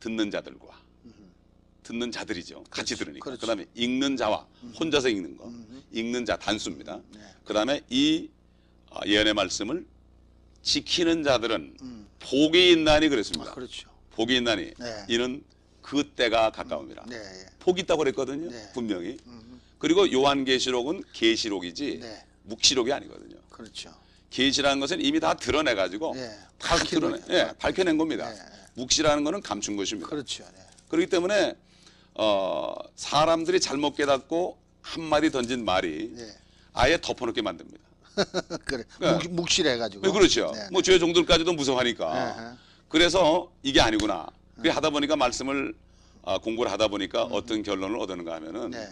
듣는 자들과 듣는 자들이죠. 같이 그렇죠. 들으니까. 그렇죠. 그다음에 읽는 자와 혼자서 읽는 거. 음. 읽는 자 단수입니다. 네. 그다음에 이 어, 예언의 말씀을 지키는 자들은 음. 복이 있나니 그랬습니다. 아, 그렇죠. 복이 있나니 네. 이는 그 때가 가까움이라. 네. 예. 복이 있다고 그랬거든요. 네. 분명히. 음. 그리고 요한계시록은 계시록이지 네. 묵시록이 아니거든요. 그렇죠. 계시라는 것은 이미 다 드러내 가지고 네. 다 드러내. 예, 밝혀낸 겁니다. 네. 묵시라는 것은 감춘 것입니다. 그렇죠. 네. 그렇기 때문에 어, 사람들이 잘못 깨닫고 한 마디 던진 말이 네. 아예 덮어놓게 만듭니다. 그래. 네. 묵, 묵실해 가지고. 네, 그렇죠. 네. 뭐죄 종들까지도 무서워하니까. 네. 그래서 이게 아니구나. 그래 하다 보니까 말씀을 아, 공부를 하다 보니까 어떤 결론을 얻었는가 하면은 네.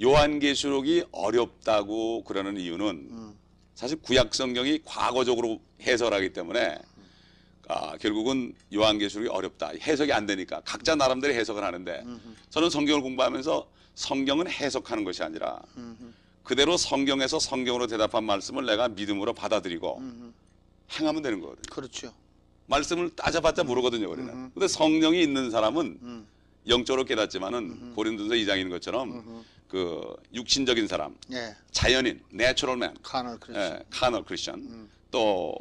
요한계시록이 어렵다고 그러는 이유는 음. 사실 구약 성경이 과거적으로 해설하기 때문에 아, 결국은 요한계시록이 어렵다. 해석이 안 되니까 각자 나름대로 해석을 하는데 저는 성경을 공부하면서 성경은 해석하는 것이 아니라 음. 그대로 성경에서 성경으로 대답한 말씀을 내가 믿음으로 받아들이고 음. 행하면 되는 거거든요. 그렇죠. 말씀을 따져봤자 모르거든요, 우리는. 근데 성령이 있는 사람은 음. 영적으로 깨닫지만은 고린도서 2장에 있는 것처럼 그 육신적인 사람, 네. 자연인, 내추럴맨, 카널 그렇죠. 예, 카널 크리스천, 또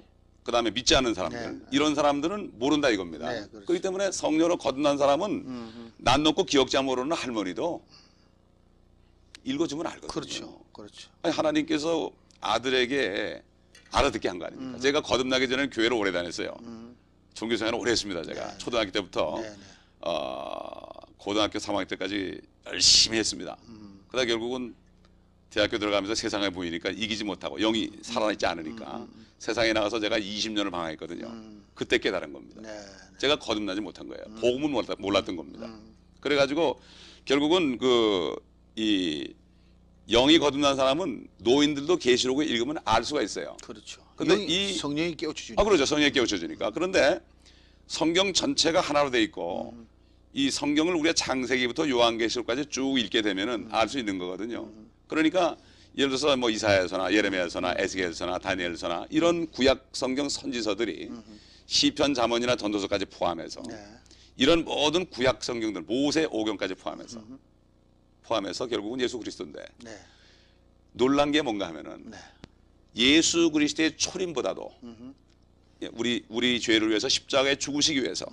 그다음에 믿지 않는 사람들 네. 이런 사람들은 모른다 이겁니다. 네, 그렇죠. 그렇기 때문에 성령으로 거듭난 사람은 음. 난 놓고 기억자 모르는 할머니도 읽어주면 알거든요. 그렇죠. 그렇죠. 아니, 하나님께서 아들에게 알아듣게 한 거 아닙니까? 제가 거듭나기 전에 교회를 오래 다녔어요. 종교 생활을 오래 했습니다. 제가 네. 초등학교 때부터 네, 네. 어, 고등학교 3학년 때까지 열심히 했습니다. 음. 그러다 결국은 대학교 들어가면서 세상에 보이니까 이기지 못하고 영이 살아있지 않으니까 세상에 나가서 제가 20년을 방황했거든요. 음. 그때 깨달은 겁니다. 네. 제가 거듭나지 못한 거예요. 복음은 몰랐, 몰랐던 겁니다. 그래가지고 결국은 그 이 영이 거듭난 사람은 노인들도 계시록을 읽으면 알 수가 있어요. 그렇죠. 근데 이- 성령이 깨우쳐 주니. 아 그러죠. 성령에 깨우쳐 주니까. 그런데 성경 전체가 하나로 돼 있고 이 성경을 우리가 창세기부터 요한계시록까지 쭉 읽게 되면은 알수 있는 거거든요. 그러니까 예를 들어서 뭐 이사야서나 예레미야서나 에스겔서나 다니엘서나 이런 구약 성경 선지서들이 시편 잠언이나 전도서까지 포함해서 네. 이런 모든 구약 성경들 모세 오경까지 포함해서 포함해서 결국은 예수 그리스도인데 네. 놀란 게 뭔가 하면은 네. 예수 그리스도의 초림보다도 예, 우리 우리 죄를 위해서 십자가에 죽으시기 위해서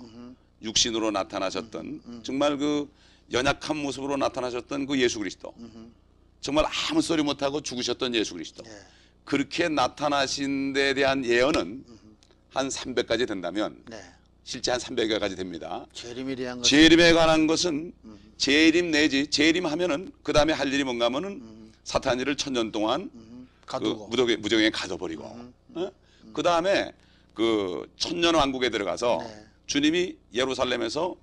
육신으로 나타나셨던 정말 그 연약한 모습으로 나타나셨던 그 예수 그리스도 정말 아무 소리 못하고 죽으셨던 예수 그리스도 네. 그렇게 나타나신 데 대한 예언은 한 300까지 된다면 네. 실제 한 300여까지 됩니다. 재림에 대한 것. 재림에 관한 것은 재림 내지 재림 하면은 그 다음에 할 일이 뭔가 하면은 사탄이를 천년 동안 그 가두고. 무적에 무정에 가둬버리고 어? 그 다음에 그 천년 왕국에 들어가서 네. 주님이 예루살렘에서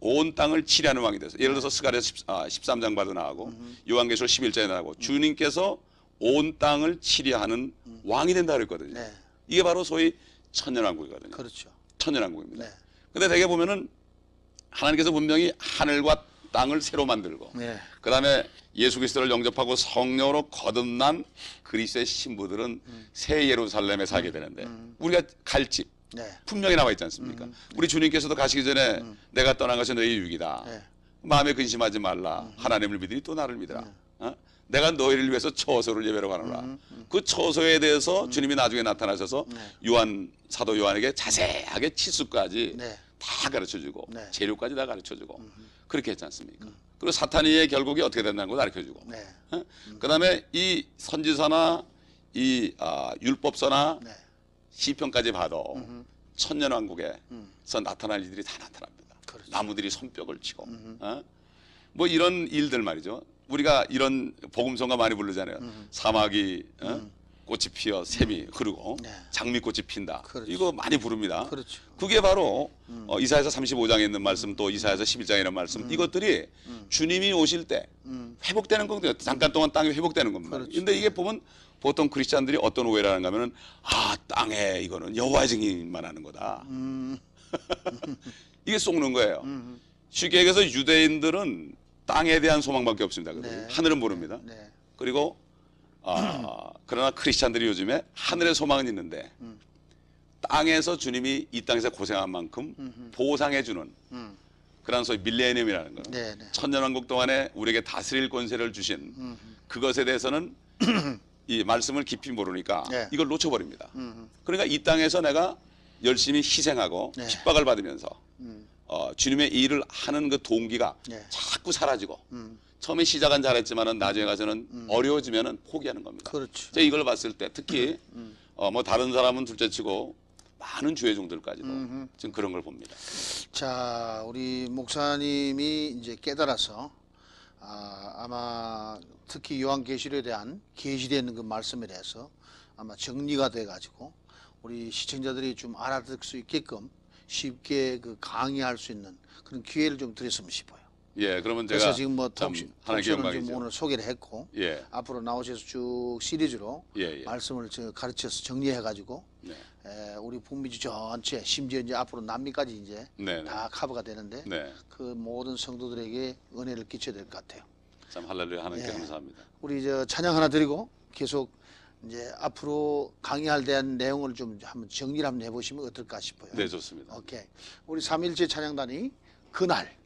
온 땅을 치려는 왕이 돼서 예를 들어서 스가랴 10, 아, 13장 봐도 나오고 요한계시록 11장에 나오고 주님께서 온 땅을 치려하는 왕이 된다 그랬거든요. 네. 이게 바로 소위 천년 왕국이거든요. 그렇죠. 천년 왕국입니다. 네. 근데 대개 보면은 하나님께서 분명히 하늘과 땅을 새로 만들고 네. 그다음에 예수 그리스도를 영접하고 성령으로 거듭난 그리스도의 신부들은 새 예루살렘에 살게 되는데 우리가 갈집 네. 분명히 나와 있지 않습니까? 우리 주님께서도 가시기 전에 내가 떠난 것이 너희 유익이다. 네. 마음에 근심하지 말라. 하나님을 믿으니 또 나를 믿으라. 어? 내가 너희를 위해서 처소를 예배로 가노라. 그 처소에 대해서 주님이 나중에 나타나셔서 요한 사도 요한에게 자세하게 치수까지 네. 다 가르쳐주고 네. 재료까지 다 가르쳐주고 그렇게 했지 않습니까? 그리고 사탄이의 결국이 어떻게 된다는 걸 가르쳐주고 네. 어? 그다음에 이 선지서나 이 아, 율법서나 네. 시편까지 봐도 천년 왕국에서 나타날 일들이 다 나타납니다. 그렇죠. 나무들이 손뼉을 치고 어? 뭐 이런 일들 말이죠. 우리가 이런 복음성가 많이 부르잖아요. 사막이 어? 꽃이 피어 샘이 흐르고 네. 장미꽃이 핀다. 그렇죠. 이거 많이 부릅니다. 그렇죠. 그게 바로 어, 이사야서 35장에 있는 말씀 또 이사야서 11장에 있는 말씀 이것들이 주님이 오실 때 회복되는 거거든요. 잠깐 동안 땅이 회복되는 겁니다. 그렇죠. 근데 이게 보면 보통 크리스찬들이 어떤 오해를 하는가 하면은 아 땅에 이거는 여호와의 증인만 하는 거다. 음. 이게 속는 거예요. 쉽게 얘기해서 유대인들은 땅에 대한 소망밖에 없습니다. 네. 하늘은 모릅니다. 네. 그리고 아, 그러나 크리스찬들이 요즘에 하늘의 소망은 있는데 땅에서 주님이 이 땅에서 고생한 만큼 보상해 주는 음. 그런 소위 밀레니엄이라는 거. 네, 네. 천년왕국 동안에 우리에게 다스릴 권세를 주신 그것에 대해서는 이 말씀을 깊이 모르니까 네. 이걸 놓쳐버립니다. 음. 그러니까 이 땅에서 내가 열심히 희생하고 네. 핍박을 받으면서 음. 어, 주님의 일을 하는 그 동기가 네. 자꾸 사라지고 음. 처음에 시작은 잘했지만은 나중에 가서는 어려워지면은 포기하는 겁니다. 그렇죠. 제가 이걸 봤을 때 특히 어, 뭐 다른 사람은 둘째치고 많은 주의 종들까지도 지금 그런 걸 봅니다. 자, 우리 목사님이 이제 깨달아서 아, 아마 특히 요한계시록에 대한 계시되어 있는 그 말씀에 대해서 아마 정리가 돼 가지고 우리 시청자들이 좀 알아들 수 있게끔 쉽게 그 강의할 수 있는 그런 기회를 좀 드렸으면 싶어요. 예, 그러면 그래서 제가 지금 뭐 하나의 톡쇼는 좀. 오늘 소개를 했고 예, 앞으로 나오셔서 쭉 시리즈로 예, 예. 말씀을 저 가르쳐서 정리해 가지고 네, 에, 우리 북미주 전체 심지어 이제 앞으로 남미까지 이제 네, 네. 다 커버가 되는데 네. 그 모든 성도들에게 은혜를 끼쳐야 될 것 같아요. 참 할렐루야 하나님께 예. 감사합니다. 우리 저 찬양 하나 드리고 계속 이제 앞으로 강의할 대한 내용을 좀 한번 정리를 한번 해보시면 어떨까 싶어요. 네, 좋습니다. 오케이. 우리 삼일째 찬양단이 그날,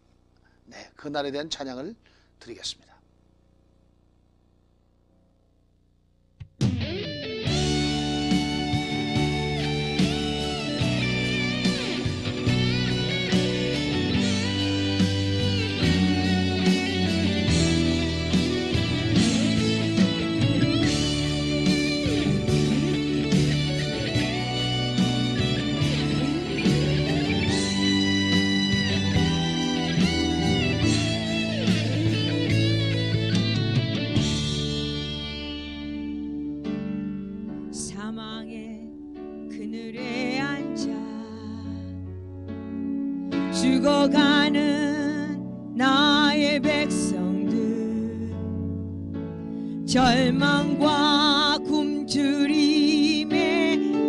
네, 그날에 대한 찬양을 드리겠습니다. 늙어가는 나의 백성들. 절망과 굶주림에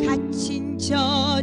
갇힌 저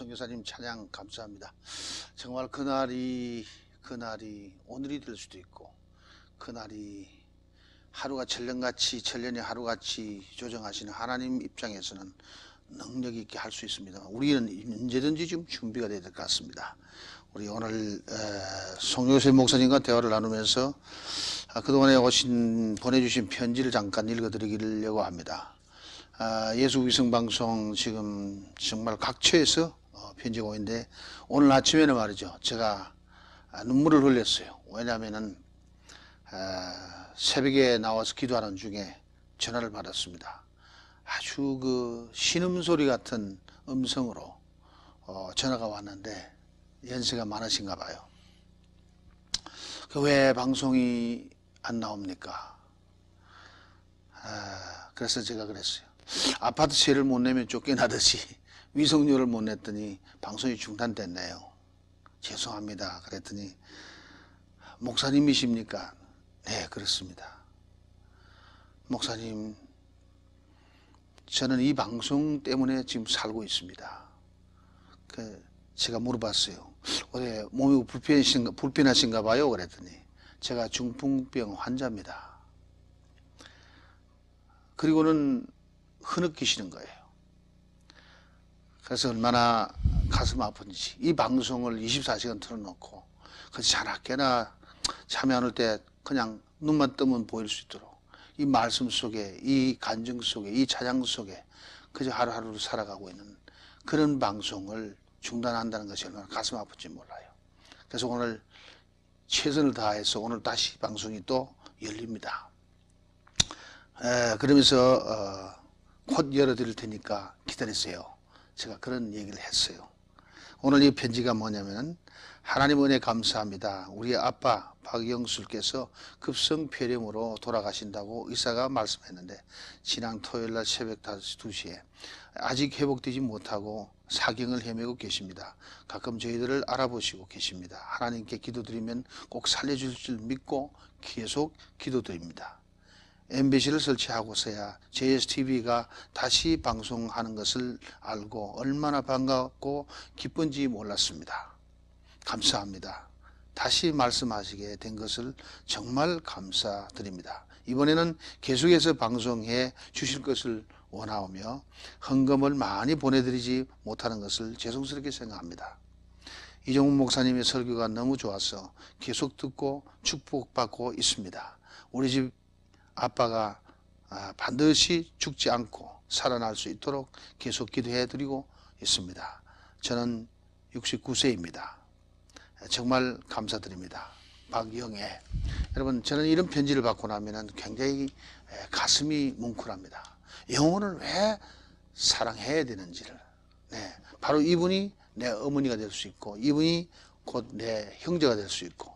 선교사님 찬양 감사합니다. 정말 그날이 그날이 오늘이 될 수도 있고 그날이 하루가 천년같이 천년이 하루같이 조정하시는 하나님 입장에서는 능력 있게 할 수 있습니다. 우리는 언제든지 좀 준비가 돼야 될 것 같습니다. 우리 오늘 에, 송요세 목사님과 대화를 나누면서 아, 그동안에 오신 보내주신 편지를 잠깐 읽어드리려고 합니다. 아, 예수 위성 방송 지금 정말 각처에서 어, 편지가 오는데 오늘 아침에는 말이죠. 제가 아, 눈물을 흘렸어요. 왜냐하면은 아, 새벽에 나와서 기도하는 중에 전화를 받았습니다. 아주 그 신음소리 같은 음성으로 어, 전화가 왔는데 연세가 많으신가 봐요. 그 왜 방송이 안 나옵니까? 아, 그래서 제가 그랬어요. 아파트 세를 못 내면 쫓겨나듯이 위성료를 못 냈더니 방송이 중단됐네요. 죄송합니다. 그랬더니 목사님이십니까? 네, 그렇습니다. 목사님, 저는 이 방송 때문에 지금 살고 있습니다. 그 제가 물어봤어요. 왜 몸이 불편하신가, 불편하신가 봐요? 그랬더니 제가 중풍병 환자입니다. 그리고는 흐느끼시는 거예요. 그래서 얼마나 가슴 아픈지 이 방송을 24시간 틀어놓고 그 자나깨나 잠이 안 올 때 그냥 눈만 뜨면 보일 수 있도록 이 말씀 속에 이 간증 속에 이 찬양 속에 그저 하루하루를 살아가고 있는 그런 방송을 중단한다는 것이 얼마나 가슴 아픈지 몰라요. 그래서 오늘 최선을 다해서 오늘 다시 방송이 또 열립니다. 에, 그러면서 어, 곧 열어드릴 테니까 기다리세요. 제가 그런 얘기를 했어요. 오늘 이 편지가 뭐냐면 하나님 은혜 감사합니다. 우리 아빠 박영술께서 급성폐렴으로 돌아가신다고 의사가 말씀했는데 지난 토요일 날 새벽 2시에 아직 회복되지 못하고 사경을 헤매고 계십니다. 가끔 저희들을 알아보시고 계십니다. 하나님께 기도드리면 꼭 살려주실 줄 믿고 계속 기도드립니다. MBC를 설치하고서야 JSTV가 다시 방송하는 것을 알고 얼마나 반갑고 기쁜지 몰랐습니다. 감사합니다. 다시 말씀하시게 된 것을 정말 감사드립니다. 이번에는 계속해서 방송해 주실 것을 원하오며 헌금을 많이 보내드리지 못하는 것을 죄송스럽게 생각합니다. 이종훈 목사님의 설교가 너무 좋아서 계속 듣고 축복받고 있습니다. 우리 집 아빠가 아, 반드시 죽지 않고 살아날 수 있도록 계속 기도해 드리고 있습니다. 저는 69세입니다. 정말 감사드립니다. 박영애. 여러분, 저는 이런 편지를 받고 나면 굉장히 가슴이 뭉클합니다. 영혼을 왜 사랑해야 되는지를. 네, 바로 이분이 내 어머니가 될 수 있고, 이분이 곧 내 형제가 될 수 있고,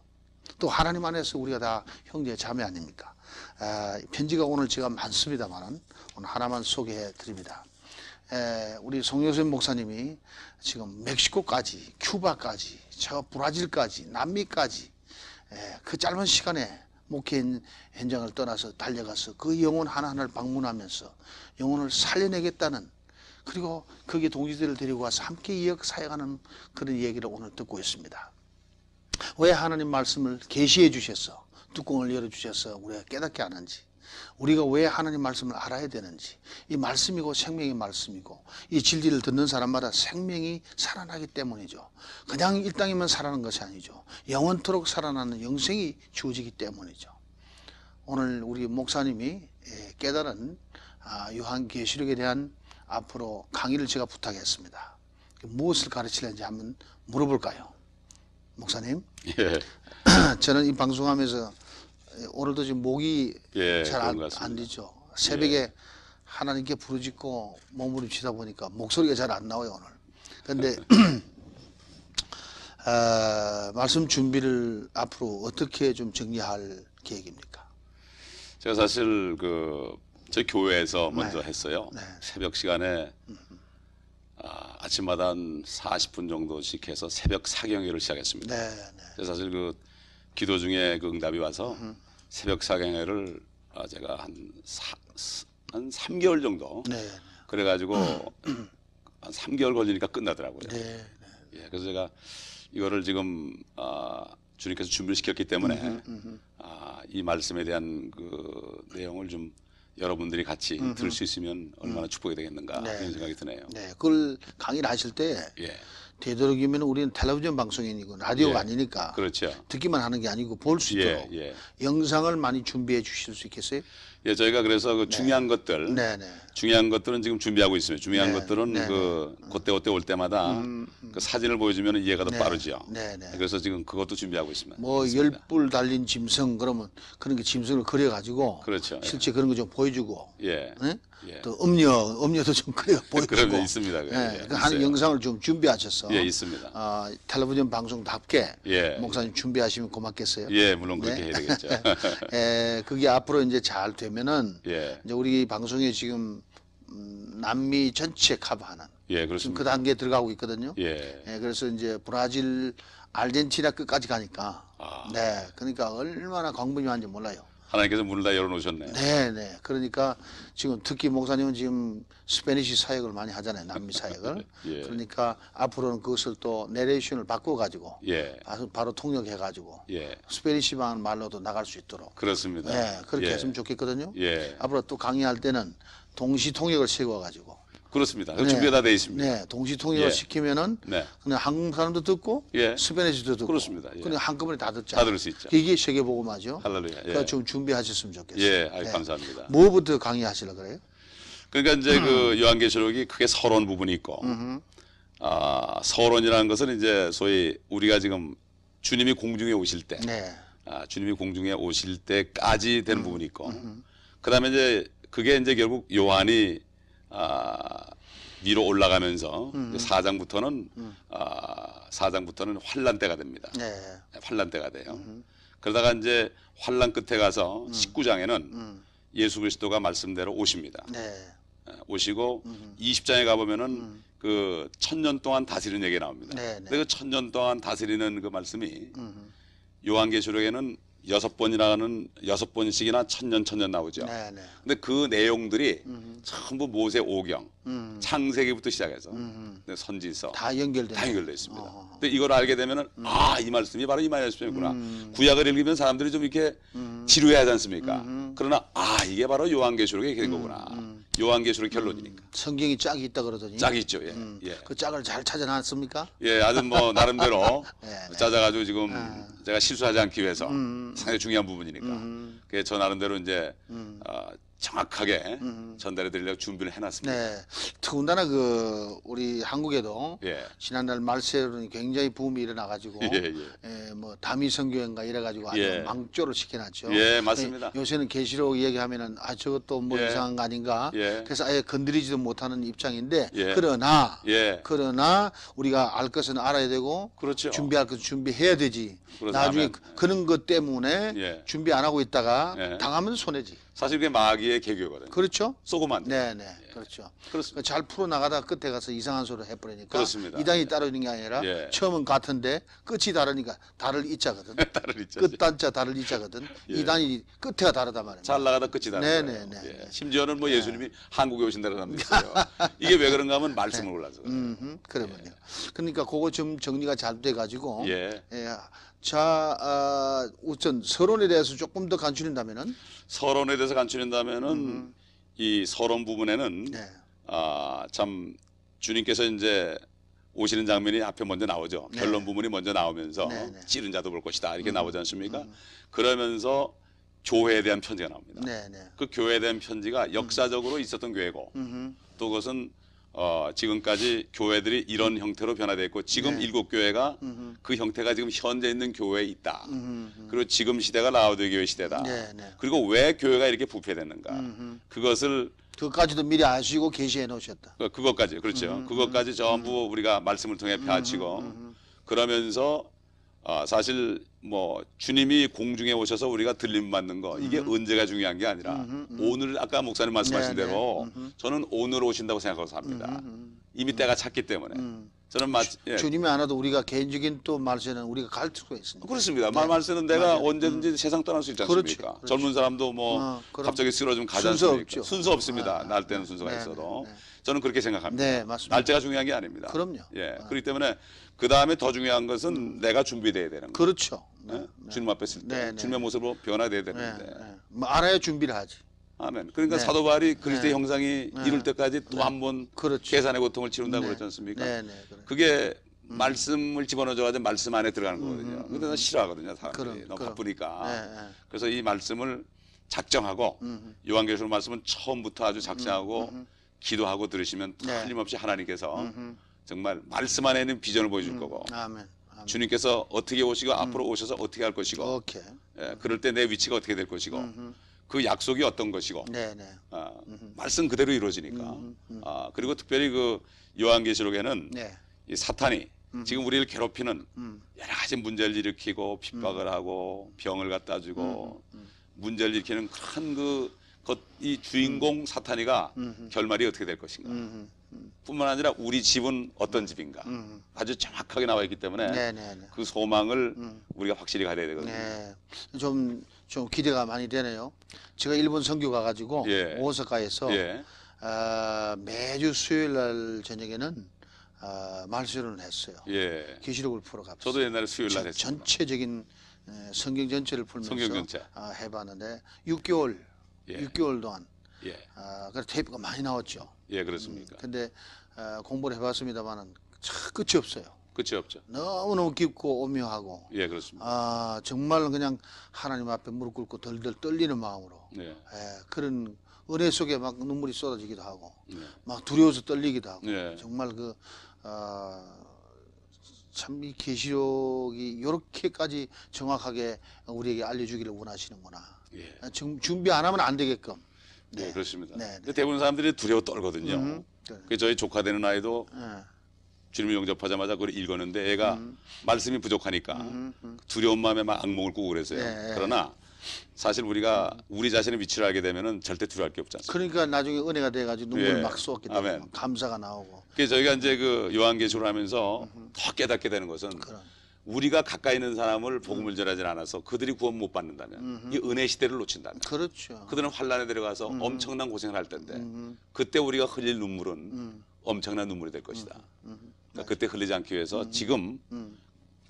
또 하나님 안에서 우리가 다 형제 자매 아닙니까? 아, 편지가 오늘 제가 많습니다만 오늘 하나만 소개해 드립니다. 에, 우리 송효선 목사님이 지금 멕시코까지, 큐바까지, 저 브라질까지, 남미까지 에, 그 짧은 시간에 목회 현장을 떠나서 달려가서 그 영혼 하나하나를 방문하면서 영혼을 살려내겠다는 그리고 거기에 동지들을 데리고 와서 함께 이역 사역하는 그런 얘기를 오늘 듣고 있습니다. 왜 하나님 말씀을 계시해 주셔서 뚜껑을 열어 주셔서 우리가 깨닫게 하는지 우리가 왜 하나님 말씀을 알아야 되는지 이 말씀이고 생명의 말씀이고 이 진리를 듣는 사람마다 생명이 살아나기 때문이죠. 그냥 일당이면 살아나는 것이 아니죠. 영원토록 살아나는 영생이 주어지기 때문이죠. 오늘 우리 목사님이 예, 깨달은 아, 요한계시록에 대한 앞으로 강의를 제가 부탁했습니다. 무엇을 가르치는지 한번 물어볼까요? 목사님? 예, 저는 이 방송하면서 오늘도 지금 목이 예, 잘 그런 안것 같습니다. 안 되죠. 새벽에 하나님께 부르짖고 몸부림치다 보니까 목소리가 잘 안 나와요 오늘. 그런데 어, 말씀 준비를 앞으로 어떻게 좀 정리할 계획입니까? 제가 사실 그 저희 교회에서 먼저 네. 했어요. 네. 새벽 시간에 아, 아침마다 한 40분 정도씩 해서 새벽 사경회를 시작했습니다. 네, 네. 사실 그 기도 중에 그 응답이 와서 새벽 사경회를 아, 제가 한, 사, 한 3개월 정도 네. 그래가지고 한 3개월 걸리니까 끝나더라고요. 네. 예, 그래서 제가 이거를 지금 아, 주님께서 준비를 시켰기 때문에 아, 이 말씀에 대한 그 내용을 좀 여러분들이 같이 들을 수 있으면 얼마나 축복이 되겠는가 네, 그런 생각이 드네요. 네. 그걸 강의를 하실 때 예, 되도록이면 우리는 텔레비전 방송인이고 라디오가 예. 아니니까 그렇죠. 듣기만 하는 게 아니고 볼수 예, 있도록 예, 영상을 많이 준비해 주실 수 있겠어요? 예, 저희가 그래서 그 중요한 것들, 네, 네. 중요한 것들은 지금 준비하고 있습니다. 중요한 네, 것들은 네, 음, 그 그때 그때 올 때마다 그 사진을 보여주면 이해가 더 빠르죠. 네, 네. 그래서 지금 그것도 준비하고 있습니다. 뭐. 열불 달린 짐승 그러면 그런 게 짐승을 그려 가지고 그렇죠. 예. 실제 그런 거 좀 보여주고 예, 네? 예. 또 음료 음료도 좀 그려 보여주고 있습니다. 예, 예, 그 있어요. 영상을 좀 준비하셔서 예, 있습니다. 아, 텔레비전 방송답게 예. 목사님 준비하시면 고맙겠어요. 예, 물론 그렇게 네. 해야 되겠죠. 에, 그게 앞으로 이제 잘 되면은 예, 이제 우리 방송에 지금 음, 남미 전체 커버하는 예, 그렇습니다. 그 단계에 들어가고 있거든요. 예, 예, 그래서 이제 브라질, 아르헨티나 끝까지 가니까 아. 네, 그러니까 얼마나 광분이 많은지 몰라요. 하나님께서 문을 다 열어놓으셨네요. 네, 네. 그러니까 지금 특히 목사님은 지금 Spanish 사역을 많이 하잖아요. 남미 사역을. 예. 그러니까 앞으로는 그것을 또 내레이션을 바꿔 가지고 예, 바로, 바로 통역해 가지고 예, Spanish만 말로도 나갈 수 있도록 그렇습니다. 네, 그렇게 예, 했으면 좋겠거든요. 예, 앞으로 또 강의할 때는 동시 통역을 세워 가지고 그렇습니다. 그 준비가 다 돼 있습니다. 네, 동시 통역을 예. 시키면은 네, 그냥 한국 사람도 듣고 예. Spanish도 듣고 그렇습니다. 예. 그냥 한꺼번에 다 듣잖아요. 다 들을 수 있죠. 이게 세계 복음화죠. 할렐루야. 예, 그러니까 좀 준비하셨으면 좋겠어요. 예, 아유, 네. 감사합니다. 뭐부터 강의하시려 그래요? 그러니까 이제 음. 그 요한계시록이 크게 서론 부분이 있고, 아 서론이라는 것은 이제 소위 우리가 지금 주님이 공중에 오실 때, 네. 아, 주님이 공중에 오실 때까지 음. 되는 부분이 있고, 그다음에 이제 그게 이제 결국 요한이 아, 위로 올라가면서 음. 사장부터는 아, 사장부터는 환란 때가 됩니다. 네. 환란 때가 돼요. 그러다가 이제 환란 끝에 가서 음. 19장에는 예수 그리스도가 말씀대로 오십니다. 네. 예, 오시고 20장에 가 보면은 그 천년 동안 다스리는 얘기가 나옵니다. 네, 네. 근데 그 천년 동안 다스리는 그 말씀이 요한계시록에는 여섯 번이라는 여섯 번씩이나 천년 천년 나오죠. 네, 네. 근데 그 내용들이 전부 모세 오경, 음. 창세기부터 시작해서 근데 선지서 다 연결돼. 다 연결돼 있습니다. 어. 근데 이걸 알게 되면은 아이 말씀이 바로 이 말씀이구나. 구약을 읽으면 사람들이 좀 이렇게 지루해하지 않습니까? 그러나 아 이게 바로 요한계시록에 이렇게 된 거구나. 요한계시록 결론이니까 성경이 짝이 있다 그러더니 짝이 있죠. 예. 예. 그 짝을 잘 찾아놨습니까? 예, 아주 뭐 나름대로 네, 네. 짜자가지고 지금 제가 실수하지 않기 위해서 상당히 중요한 부분이니까. 그게 저 나름대로 이제 어, 정확하게 전달해 드리려고 준비를 해놨습니다. 네. 더군다나 그 우리 한국에도 예. 지난달 말세로는 굉장히 붐이 일어나가지고 예, 예. 예, 뭐 다미 선교인가 이래가지고 아주 예. 망조를 시켜놨죠. 예, 맞습니다. 예, 요새는 계시록 얘기하면은 아 저것도 뭐 예. 이상한 거 아닌가. 예. 그래서 아예 건드리지도 못하는 입장인데 예. 그러나 예. 그러나 우리가 알 것은 알아야 되고 그렇죠. 준비할 것은 준비해야 되지. 나중에 아멘. 그- 그런 것 때문에 예. 준비 안 하고 있다가 예. 당하면 손해지. 사실 그게 마귀의 개교거든요. 그렇죠? 쏘고만 안 돼요. 네, 네, 그렇죠. 그렇습니다. 잘 풀어 나가다 끝에 가서 이상한 소리 해버리니까 그렇습니다. 이단이 따르는 게 아니라 예. 처음은 같은데 끝이 다르니까 다를 이자거든. 다른 있죠. 끝 단자 다를 이자거든. 예. 이단이 끝에가 다르단 말이야. 잘 나가다 끝이 나는 네, 거예요. 네, 네, 예. 네. 심지어는 뭐 예수님이 한국에 오신다는 사람도 있어요. 이게 왜 그런가 하면 말씀을 몰라서. 음, 그러면요. 그러니까 그거 좀 정리가 잘 돼가지고. 예. 자, 아, 우선 서론에 대해서 조금 더 간추린다면은. 서론에 대해서 간추린다면은 이 서론 부분에는 네. 아, 참 주님께서 이제 오시는 장면이 앞에 먼저 나오죠. 네. 결론 부분이 먼저 나오면서 네, 음. 네. 찌른 자도 볼 것이다 이렇게 나오지 않습니까? 그러면서 교회에 대한 편지가 나옵니다. 네, 네. 그 교회에 대한 편지가 역사적으로 있었던 교회고 음, 또 그것은 어, 지금까지 교회들이 이런 형태로 변화되어 있고 지금 네. 일곱 교회가 그 형태가 지금 현재 있는 교회에 있다. 음, 그리고 지금 시대가 라우드 교회 시대다. 네, 네. 그리고 왜 교회가 이렇게 부패됐는가? 음, 그것을 그것까지도 미리 아시고 계시해 놓으셨다. 그- 그것까지 그렇죠. 그것까지 전부 우리가 말씀을 통해 펴치고 그러면서 어, 사실 뭐 주님이 공중에 오셔서 우리가 들림 받는 거 이게 언제가 중요한 게 아니라 오늘 아까 목사님 말씀하신 네, 네. 대로 저는 오늘 오신다고 생각하고 삽니다. 이미 때가 찼기 때문에 저는 마, 예. 주님이 안 와도 우리가 개인적인 또 말세는 우리가 갈 수가 있습니다. 그렇습니다. 말 말씀은 내가 맞아요. 언제든지 세상 떠날 수 있지 그렇죠, 않습니까? 그렇죠. 젊은 사람도 뭐 어. 갑자기 쓰러지면 가지 순서 않습니까? 없죠. 순서 없습니다. 아, 날 때는 순서가 네, 있어도 네, 네. 저는 그렇게 생각합니다. 네, 맞습니다. 날짜가 중요한 게 아닙니다. 그럼요. 예, 그렇기 때문에 그 다음에 더 중요한 것은 내가 준비돼야 되는 거예요. 그렇죠. 네. 예? 주님 앞에 있을 때 네, 네. 주님의 모습으로 변화돼야 네, 되는데 네. 뭐 알아야 준비를 하지. 아멘. 그러니까 네. 사도 바울이 그리스도의 네. 형상이 이룰 때까지 또 한 번 그렇죠. 계산의 고통을 치른다고 네. 그랬지 않습니까? 네, 네, 그래. 그게 말씀을 집어넣어 가지고 말씀 안에 들어가는 거거든요. 근데 나 싫어하거든요, 사람들이. 음, 그럼, 너무 그럼. 바쁘니까. 네, 네. 그래서 이 말씀을 작정하고 음, 요한계시록 말씀은 처음부터 아주 작정하고 기도하고 들으시면 네. 틀림없이 하나님께서 정말 말씀 안에 있는 비전을 보여줄 거고 아멘. 아멘. 주님께서 어떻게 오시고 앞으로 오셔서 어떻게 할 것이고. 예, 그럴 때 내 위치가 어떻게 될 것이고 그 약속이 어떤 것이고. 아, 말씀 그대로 이루어지니까 아, 그리고 특별히 그 요한계시록에는 네. 이 사탄이 지금 우리를 괴롭히는 음. 여러 가지 문제를 일으키고 핍박을 하고 병을 갖다 주고 문제를 일으키는 큰그 이 주인공 사탄이가 결말이 어떻게 될 것인가 음, 뿐만 아니라 우리 집은 어떤 집인가 음. 아주 정확하게 나와 있기 때문에 네, 네, 네. 그 소망을 우리가 확실히 가져야 되거든요. 네. 좀, 좀 기대가 많이 되네요. 제가 일본 선교 가가지고 예. 오사카에서 예. 아, 매주 수요일 날 저녁에는 아, 말수련을 했어요. 예. 계시록을 풀어 갔어요. 저도 옛날에 수요일 날 했습니다. 전체적인 에, 성경 전체를 풀면서 성경 전체. 아, 해봤는데 6개월, 예. 6개월 동안 예. 아, 그 테이프가 많이 나왔죠. 예, 그렇습니까? 근데 아, 공부를 해봤습니다만은 참 끝이 없어요. 끝이 없죠. 너무너무 깊고 오묘하고 예, 그렇습니다. 아 정말 그냥 하나님 앞에 무릎 꿇고 덜덜 떨리는 마음으로 네. 예, 그런 은혜 속에 막 눈물이 쏟아지기도 하고 네. 막 두려워서 떨리기도 하고 네. 정말 그참이 계시록이 이렇게까지 정확하게 우리에게 알려주기를 원하시는구나. 예. 아, 지금 준비 안 하면 안 되게끔. 네, 그렇습니다. 네, 네. 대부분 사람들이 두려워 떨거든요. 음, 네. 그 저희 조카 되는 아이도 예. 주님을 영접하자마자 그걸 읽었는데 애가 음. 말씀이 부족하니까 두려운 마음에 막 악몽을 꾸고 그랬어요. 예, 예. 그러나 사실 우리가 우리 자신의 위치를 알게 되면은 절대 두려워할 게 없지 않습니까? 그러니까 나중에 은혜가 돼가지고 눈물 예. 막 아멘. 막 감사가 나오고 그래서 저희가 이제 그 요한계시록을 하면서 더 깨닫게 되는 것은 그런. 우리가 가까이 있는 사람을 복음을 전하지 않아서 그들이 구원 못 받는다면 이 은혜 시대를 놓친다면 그렇죠. 그들은 환란에 들어가서 엄청난 고생을 할 텐데 그때 우리가 흘릴 눈물은 엄청난 눈물이 될 것이다. 그러니까 그때 흘리지 않기 위해서 지금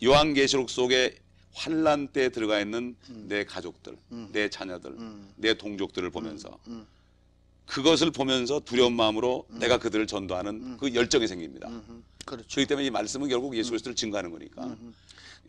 요한계시록 속에 환란 때에 들어가 있는 내 가족들, 내 자녀들, 내 동족들을 보면서 그것을 보면서 두려운 마음으로 내가 그들을 전도하는 그 열정이 생깁니다. 음, 그렇죠. 그렇기 때문에 이 말씀은 결국 예수 그리스도를 증거하는 거니까.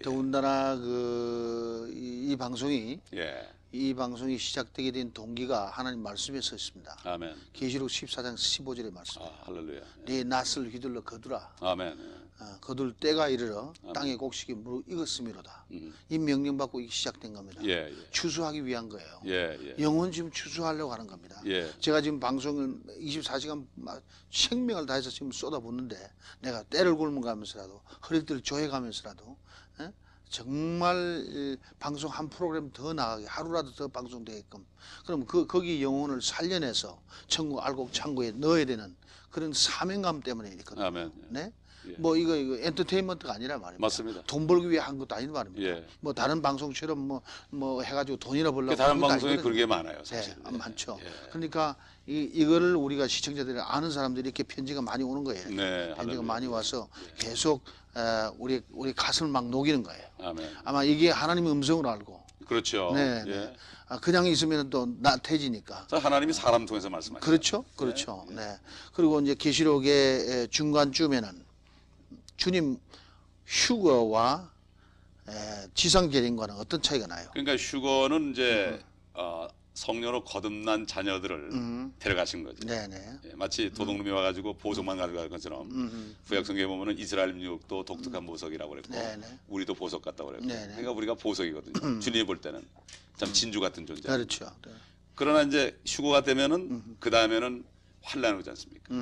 더군다나 그이 이 방송이 예. 이 방송이 시작되게 된 동기가 하나님 말씀에 서 있습니다. 아멘. 계시록 14장 15절의 말씀. 아, 할렐루야. 네 낯을 휘둘러 거두라. 아멘. 예. 어, 거둘 때가 이르러 땅의 곡식이 무르 익었음이로다. 음. 이 명령 받고 시작된 겁니다. 예, 예. 추수하기 위한 거예요. 예, 예. 영혼 지금 추수하려고 하는 겁니다. 예. 제가 지금 방송을 24시간 막 생명을 다해서 지금 쏟아붓는데 내가 때를 굶어가면서라도 허리띠를 조여가면서라도 예? 정말 이 방송 한 프로그램 더 나가게 하루라도 더 방송되게끔 그럼 그 거기 영혼을 살려내서 천국 알곡 창고에 넣어야 되는 그런 사명감 때문에 이렇거든요. 아멘. 네? 예. 뭐 이거 이거 엔터테인먼트가 아니라 말입니다. 맞습니다. 돈 벌기 위해 한 것도 아닌 말입니다. 예. 뭐 다른 방송처럼 뭐뭐 해가지고 돈이나 벌려고 다른 그런 것도 방송에 아니거든요. 그런 게 많아요, 네, 사실. 많죠. 예. 그러니까 이 이거를 우리가 시청자들이 아는 사람들이 이렇게 편지가 많이 오는 거예요. 네, 편지가. 많이 와서 계속 어, 우리 우리 가슴을 막 녹이는 거예요. 아멘. 아마 이게 하나님의 음성으로 알고, 그렇죠. 네, 예. 네. 아, 그냥 있으면 또 나태해지니까. 자, 하나님이 사람 통해서 말씀하시죠. 그렇죠, 그렇죠. 네. 그리고 이제 계시록의 에, 중간쯤에는 주님 휴거와 에, 지상 재림과는 어떤 차이가 나요? 그러니까 휴거는 이제 음. 어, 성녀로 거듭난 자녀들을 데려가신 거죠. 네네. 예, 마치 도둑놈이 와가지고 보석만 가져갈 것처럼 음. 구약 성경에 보면은 이스라엘 민족도 독특한 보석이라고 그랬고 네네. 우리도 보석 같다고 그랬고 네네. 그러니까 우리가 보석이거든요. 주님이 볼 때는 참 진주 같은 존재. 그렇죠. 네. 그러나 이제 휴거가 되면은 그 다음에는 환란이 오지 않습니까?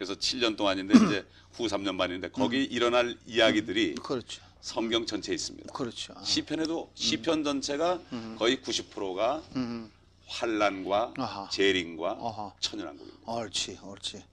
음. 그래서 7년 동안인데 이제 후 3년 반인데 거기 일어날 이야기들이 그렇죠. 성경 전체에 있습니다. 그렇죠. 아. 시편에도 시편 전체가 거의 90%가 음. 환란과 아하. 재림과 아하. 천연왕국입니다. 옳지, 옳지.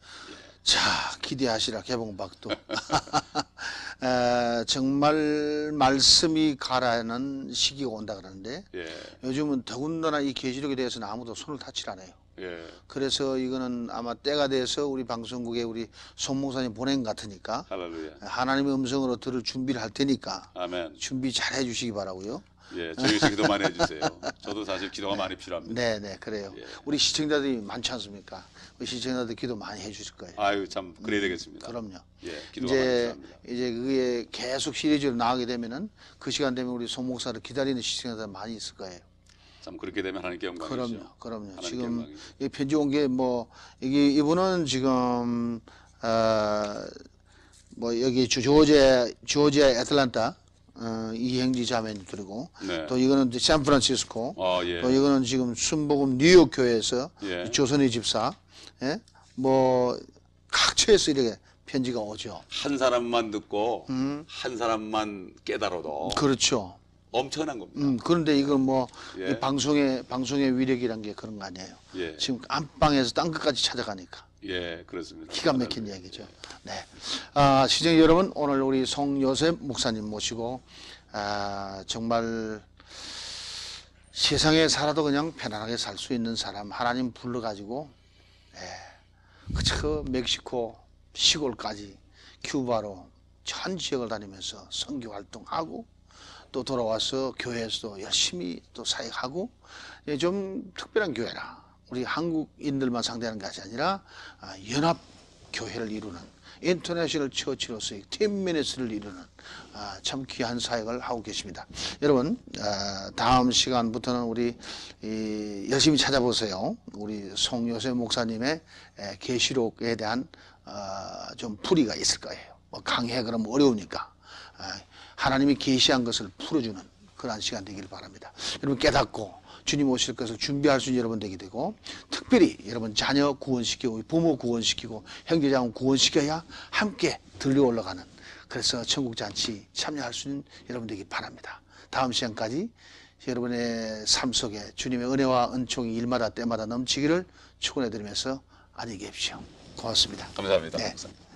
자 기대하시라 개봉박도 에, 정말 말씀이 가라는 시기가 온다 그러는데 예, 요즘은 더군다나 이 계시록에 대해서는 아무도 손을 안 해요. 예, 그래서 이거는 아마 때가 돼서 우리 방송국에 우리 손 목사님 보낸 것 같으니까 할렐루야. 하나님의 음성으로 들을 준비를 할 테니까 아멘. 준비 잘 해주시기 바라고요. 예, 저희 기도 많이 해주세요. 저도 사실 기도가 많이 필요합니다. 네, 네, 그래요. 예. 우리 시청자들이 많지 않습니까? 우리 시청자들 기도 많이 해주실 거예요. 아유 참 그래야 되겠습니다. 그럼요. 예, 기도가 많이 이제 필요합니다. 이제 그게 계속 시리즈로 나가게 되면은 그 시간 되면 우리 송 목사를 기다리는 시청자들 많이 있을 거예요. 참 그렇게 되면 하나님께 영광이죠. 그럼요, 그럼요. 지금 영광이죠. 이 편지 온 게 뭐 이게 이분은 지금 어뭐 여기 주- 조지아 조지아 애틀란타 어, 이행지 자매님들이고 네. 또 이거는 샌프란시스코 어, 예. 또 이거는 지금 순복음 뉴욕 교회에서 예. 조선의 집사 예? 뭐 각처에서 이렇게 편지가 오죠. 한 사람만 듣고 음. 한 사람만 깨달아도 그렇죠. 엄청난 겁니다. 음, 그런데 이건 뭐 예. 이 방송의 방송의 위력이란 게 그런 거 아니에요. 예. 지금 안방에서 땅 끝까지 찾아가니까 예, 그렇습니다. 기가 막힌 이야기죠. 네. 아, 시청자 여러분, 오늘 우리 송요셉 목사님 모시고 아, 정말 세상에 살아도 그냥 편안하게 살 수 있는 사람 하나님 불러 가지고 예, 그저 멕시코 시골까지 큐바로 전 지역을 다니면서 선교 활동하고 또 돌아와서 교회에서도 열심히 또 사역하고 예, 좀 특별한 교회라 우리 한국인들만 상대하는 것이 아니라 아, 연합 교회를 이루는 인터내셔널 처치로서의 팀미니스를 이루는 아, 참 귀한 사역을 하고 계십니다. 여러분 아, 다음 시간부터는 우리 이, 열심히 찾아보세요. 우리 송요셉 목사님의 에, 계시록에 대한 아, 좀 풀이가 있을 거예요. 뭐 강해 그러면 어려우니까 아, 하나님이 계시한 것을 풀어주는 그러한 시간 되기를 바랍니다. 여러분 깨닫고 주님 오실 것을 준비할 수 있는 여러분 되게 되고 특별히 여러분 자녀 구원시키고 부모 구원시키고 형제자매 구원시켜야 함께 들려 올라가는 그래서 천국 잔치 참여할 수 있는 여러분 되기 바랍니다. 다음 시간까지 여러분의 삶 속에 주님의 은혜와 은총이 일마다 때마다 넘치기를 축원해 드리면서 안녕히 계십시오. 고맙습니다. 감사합니다. 네. 목사님.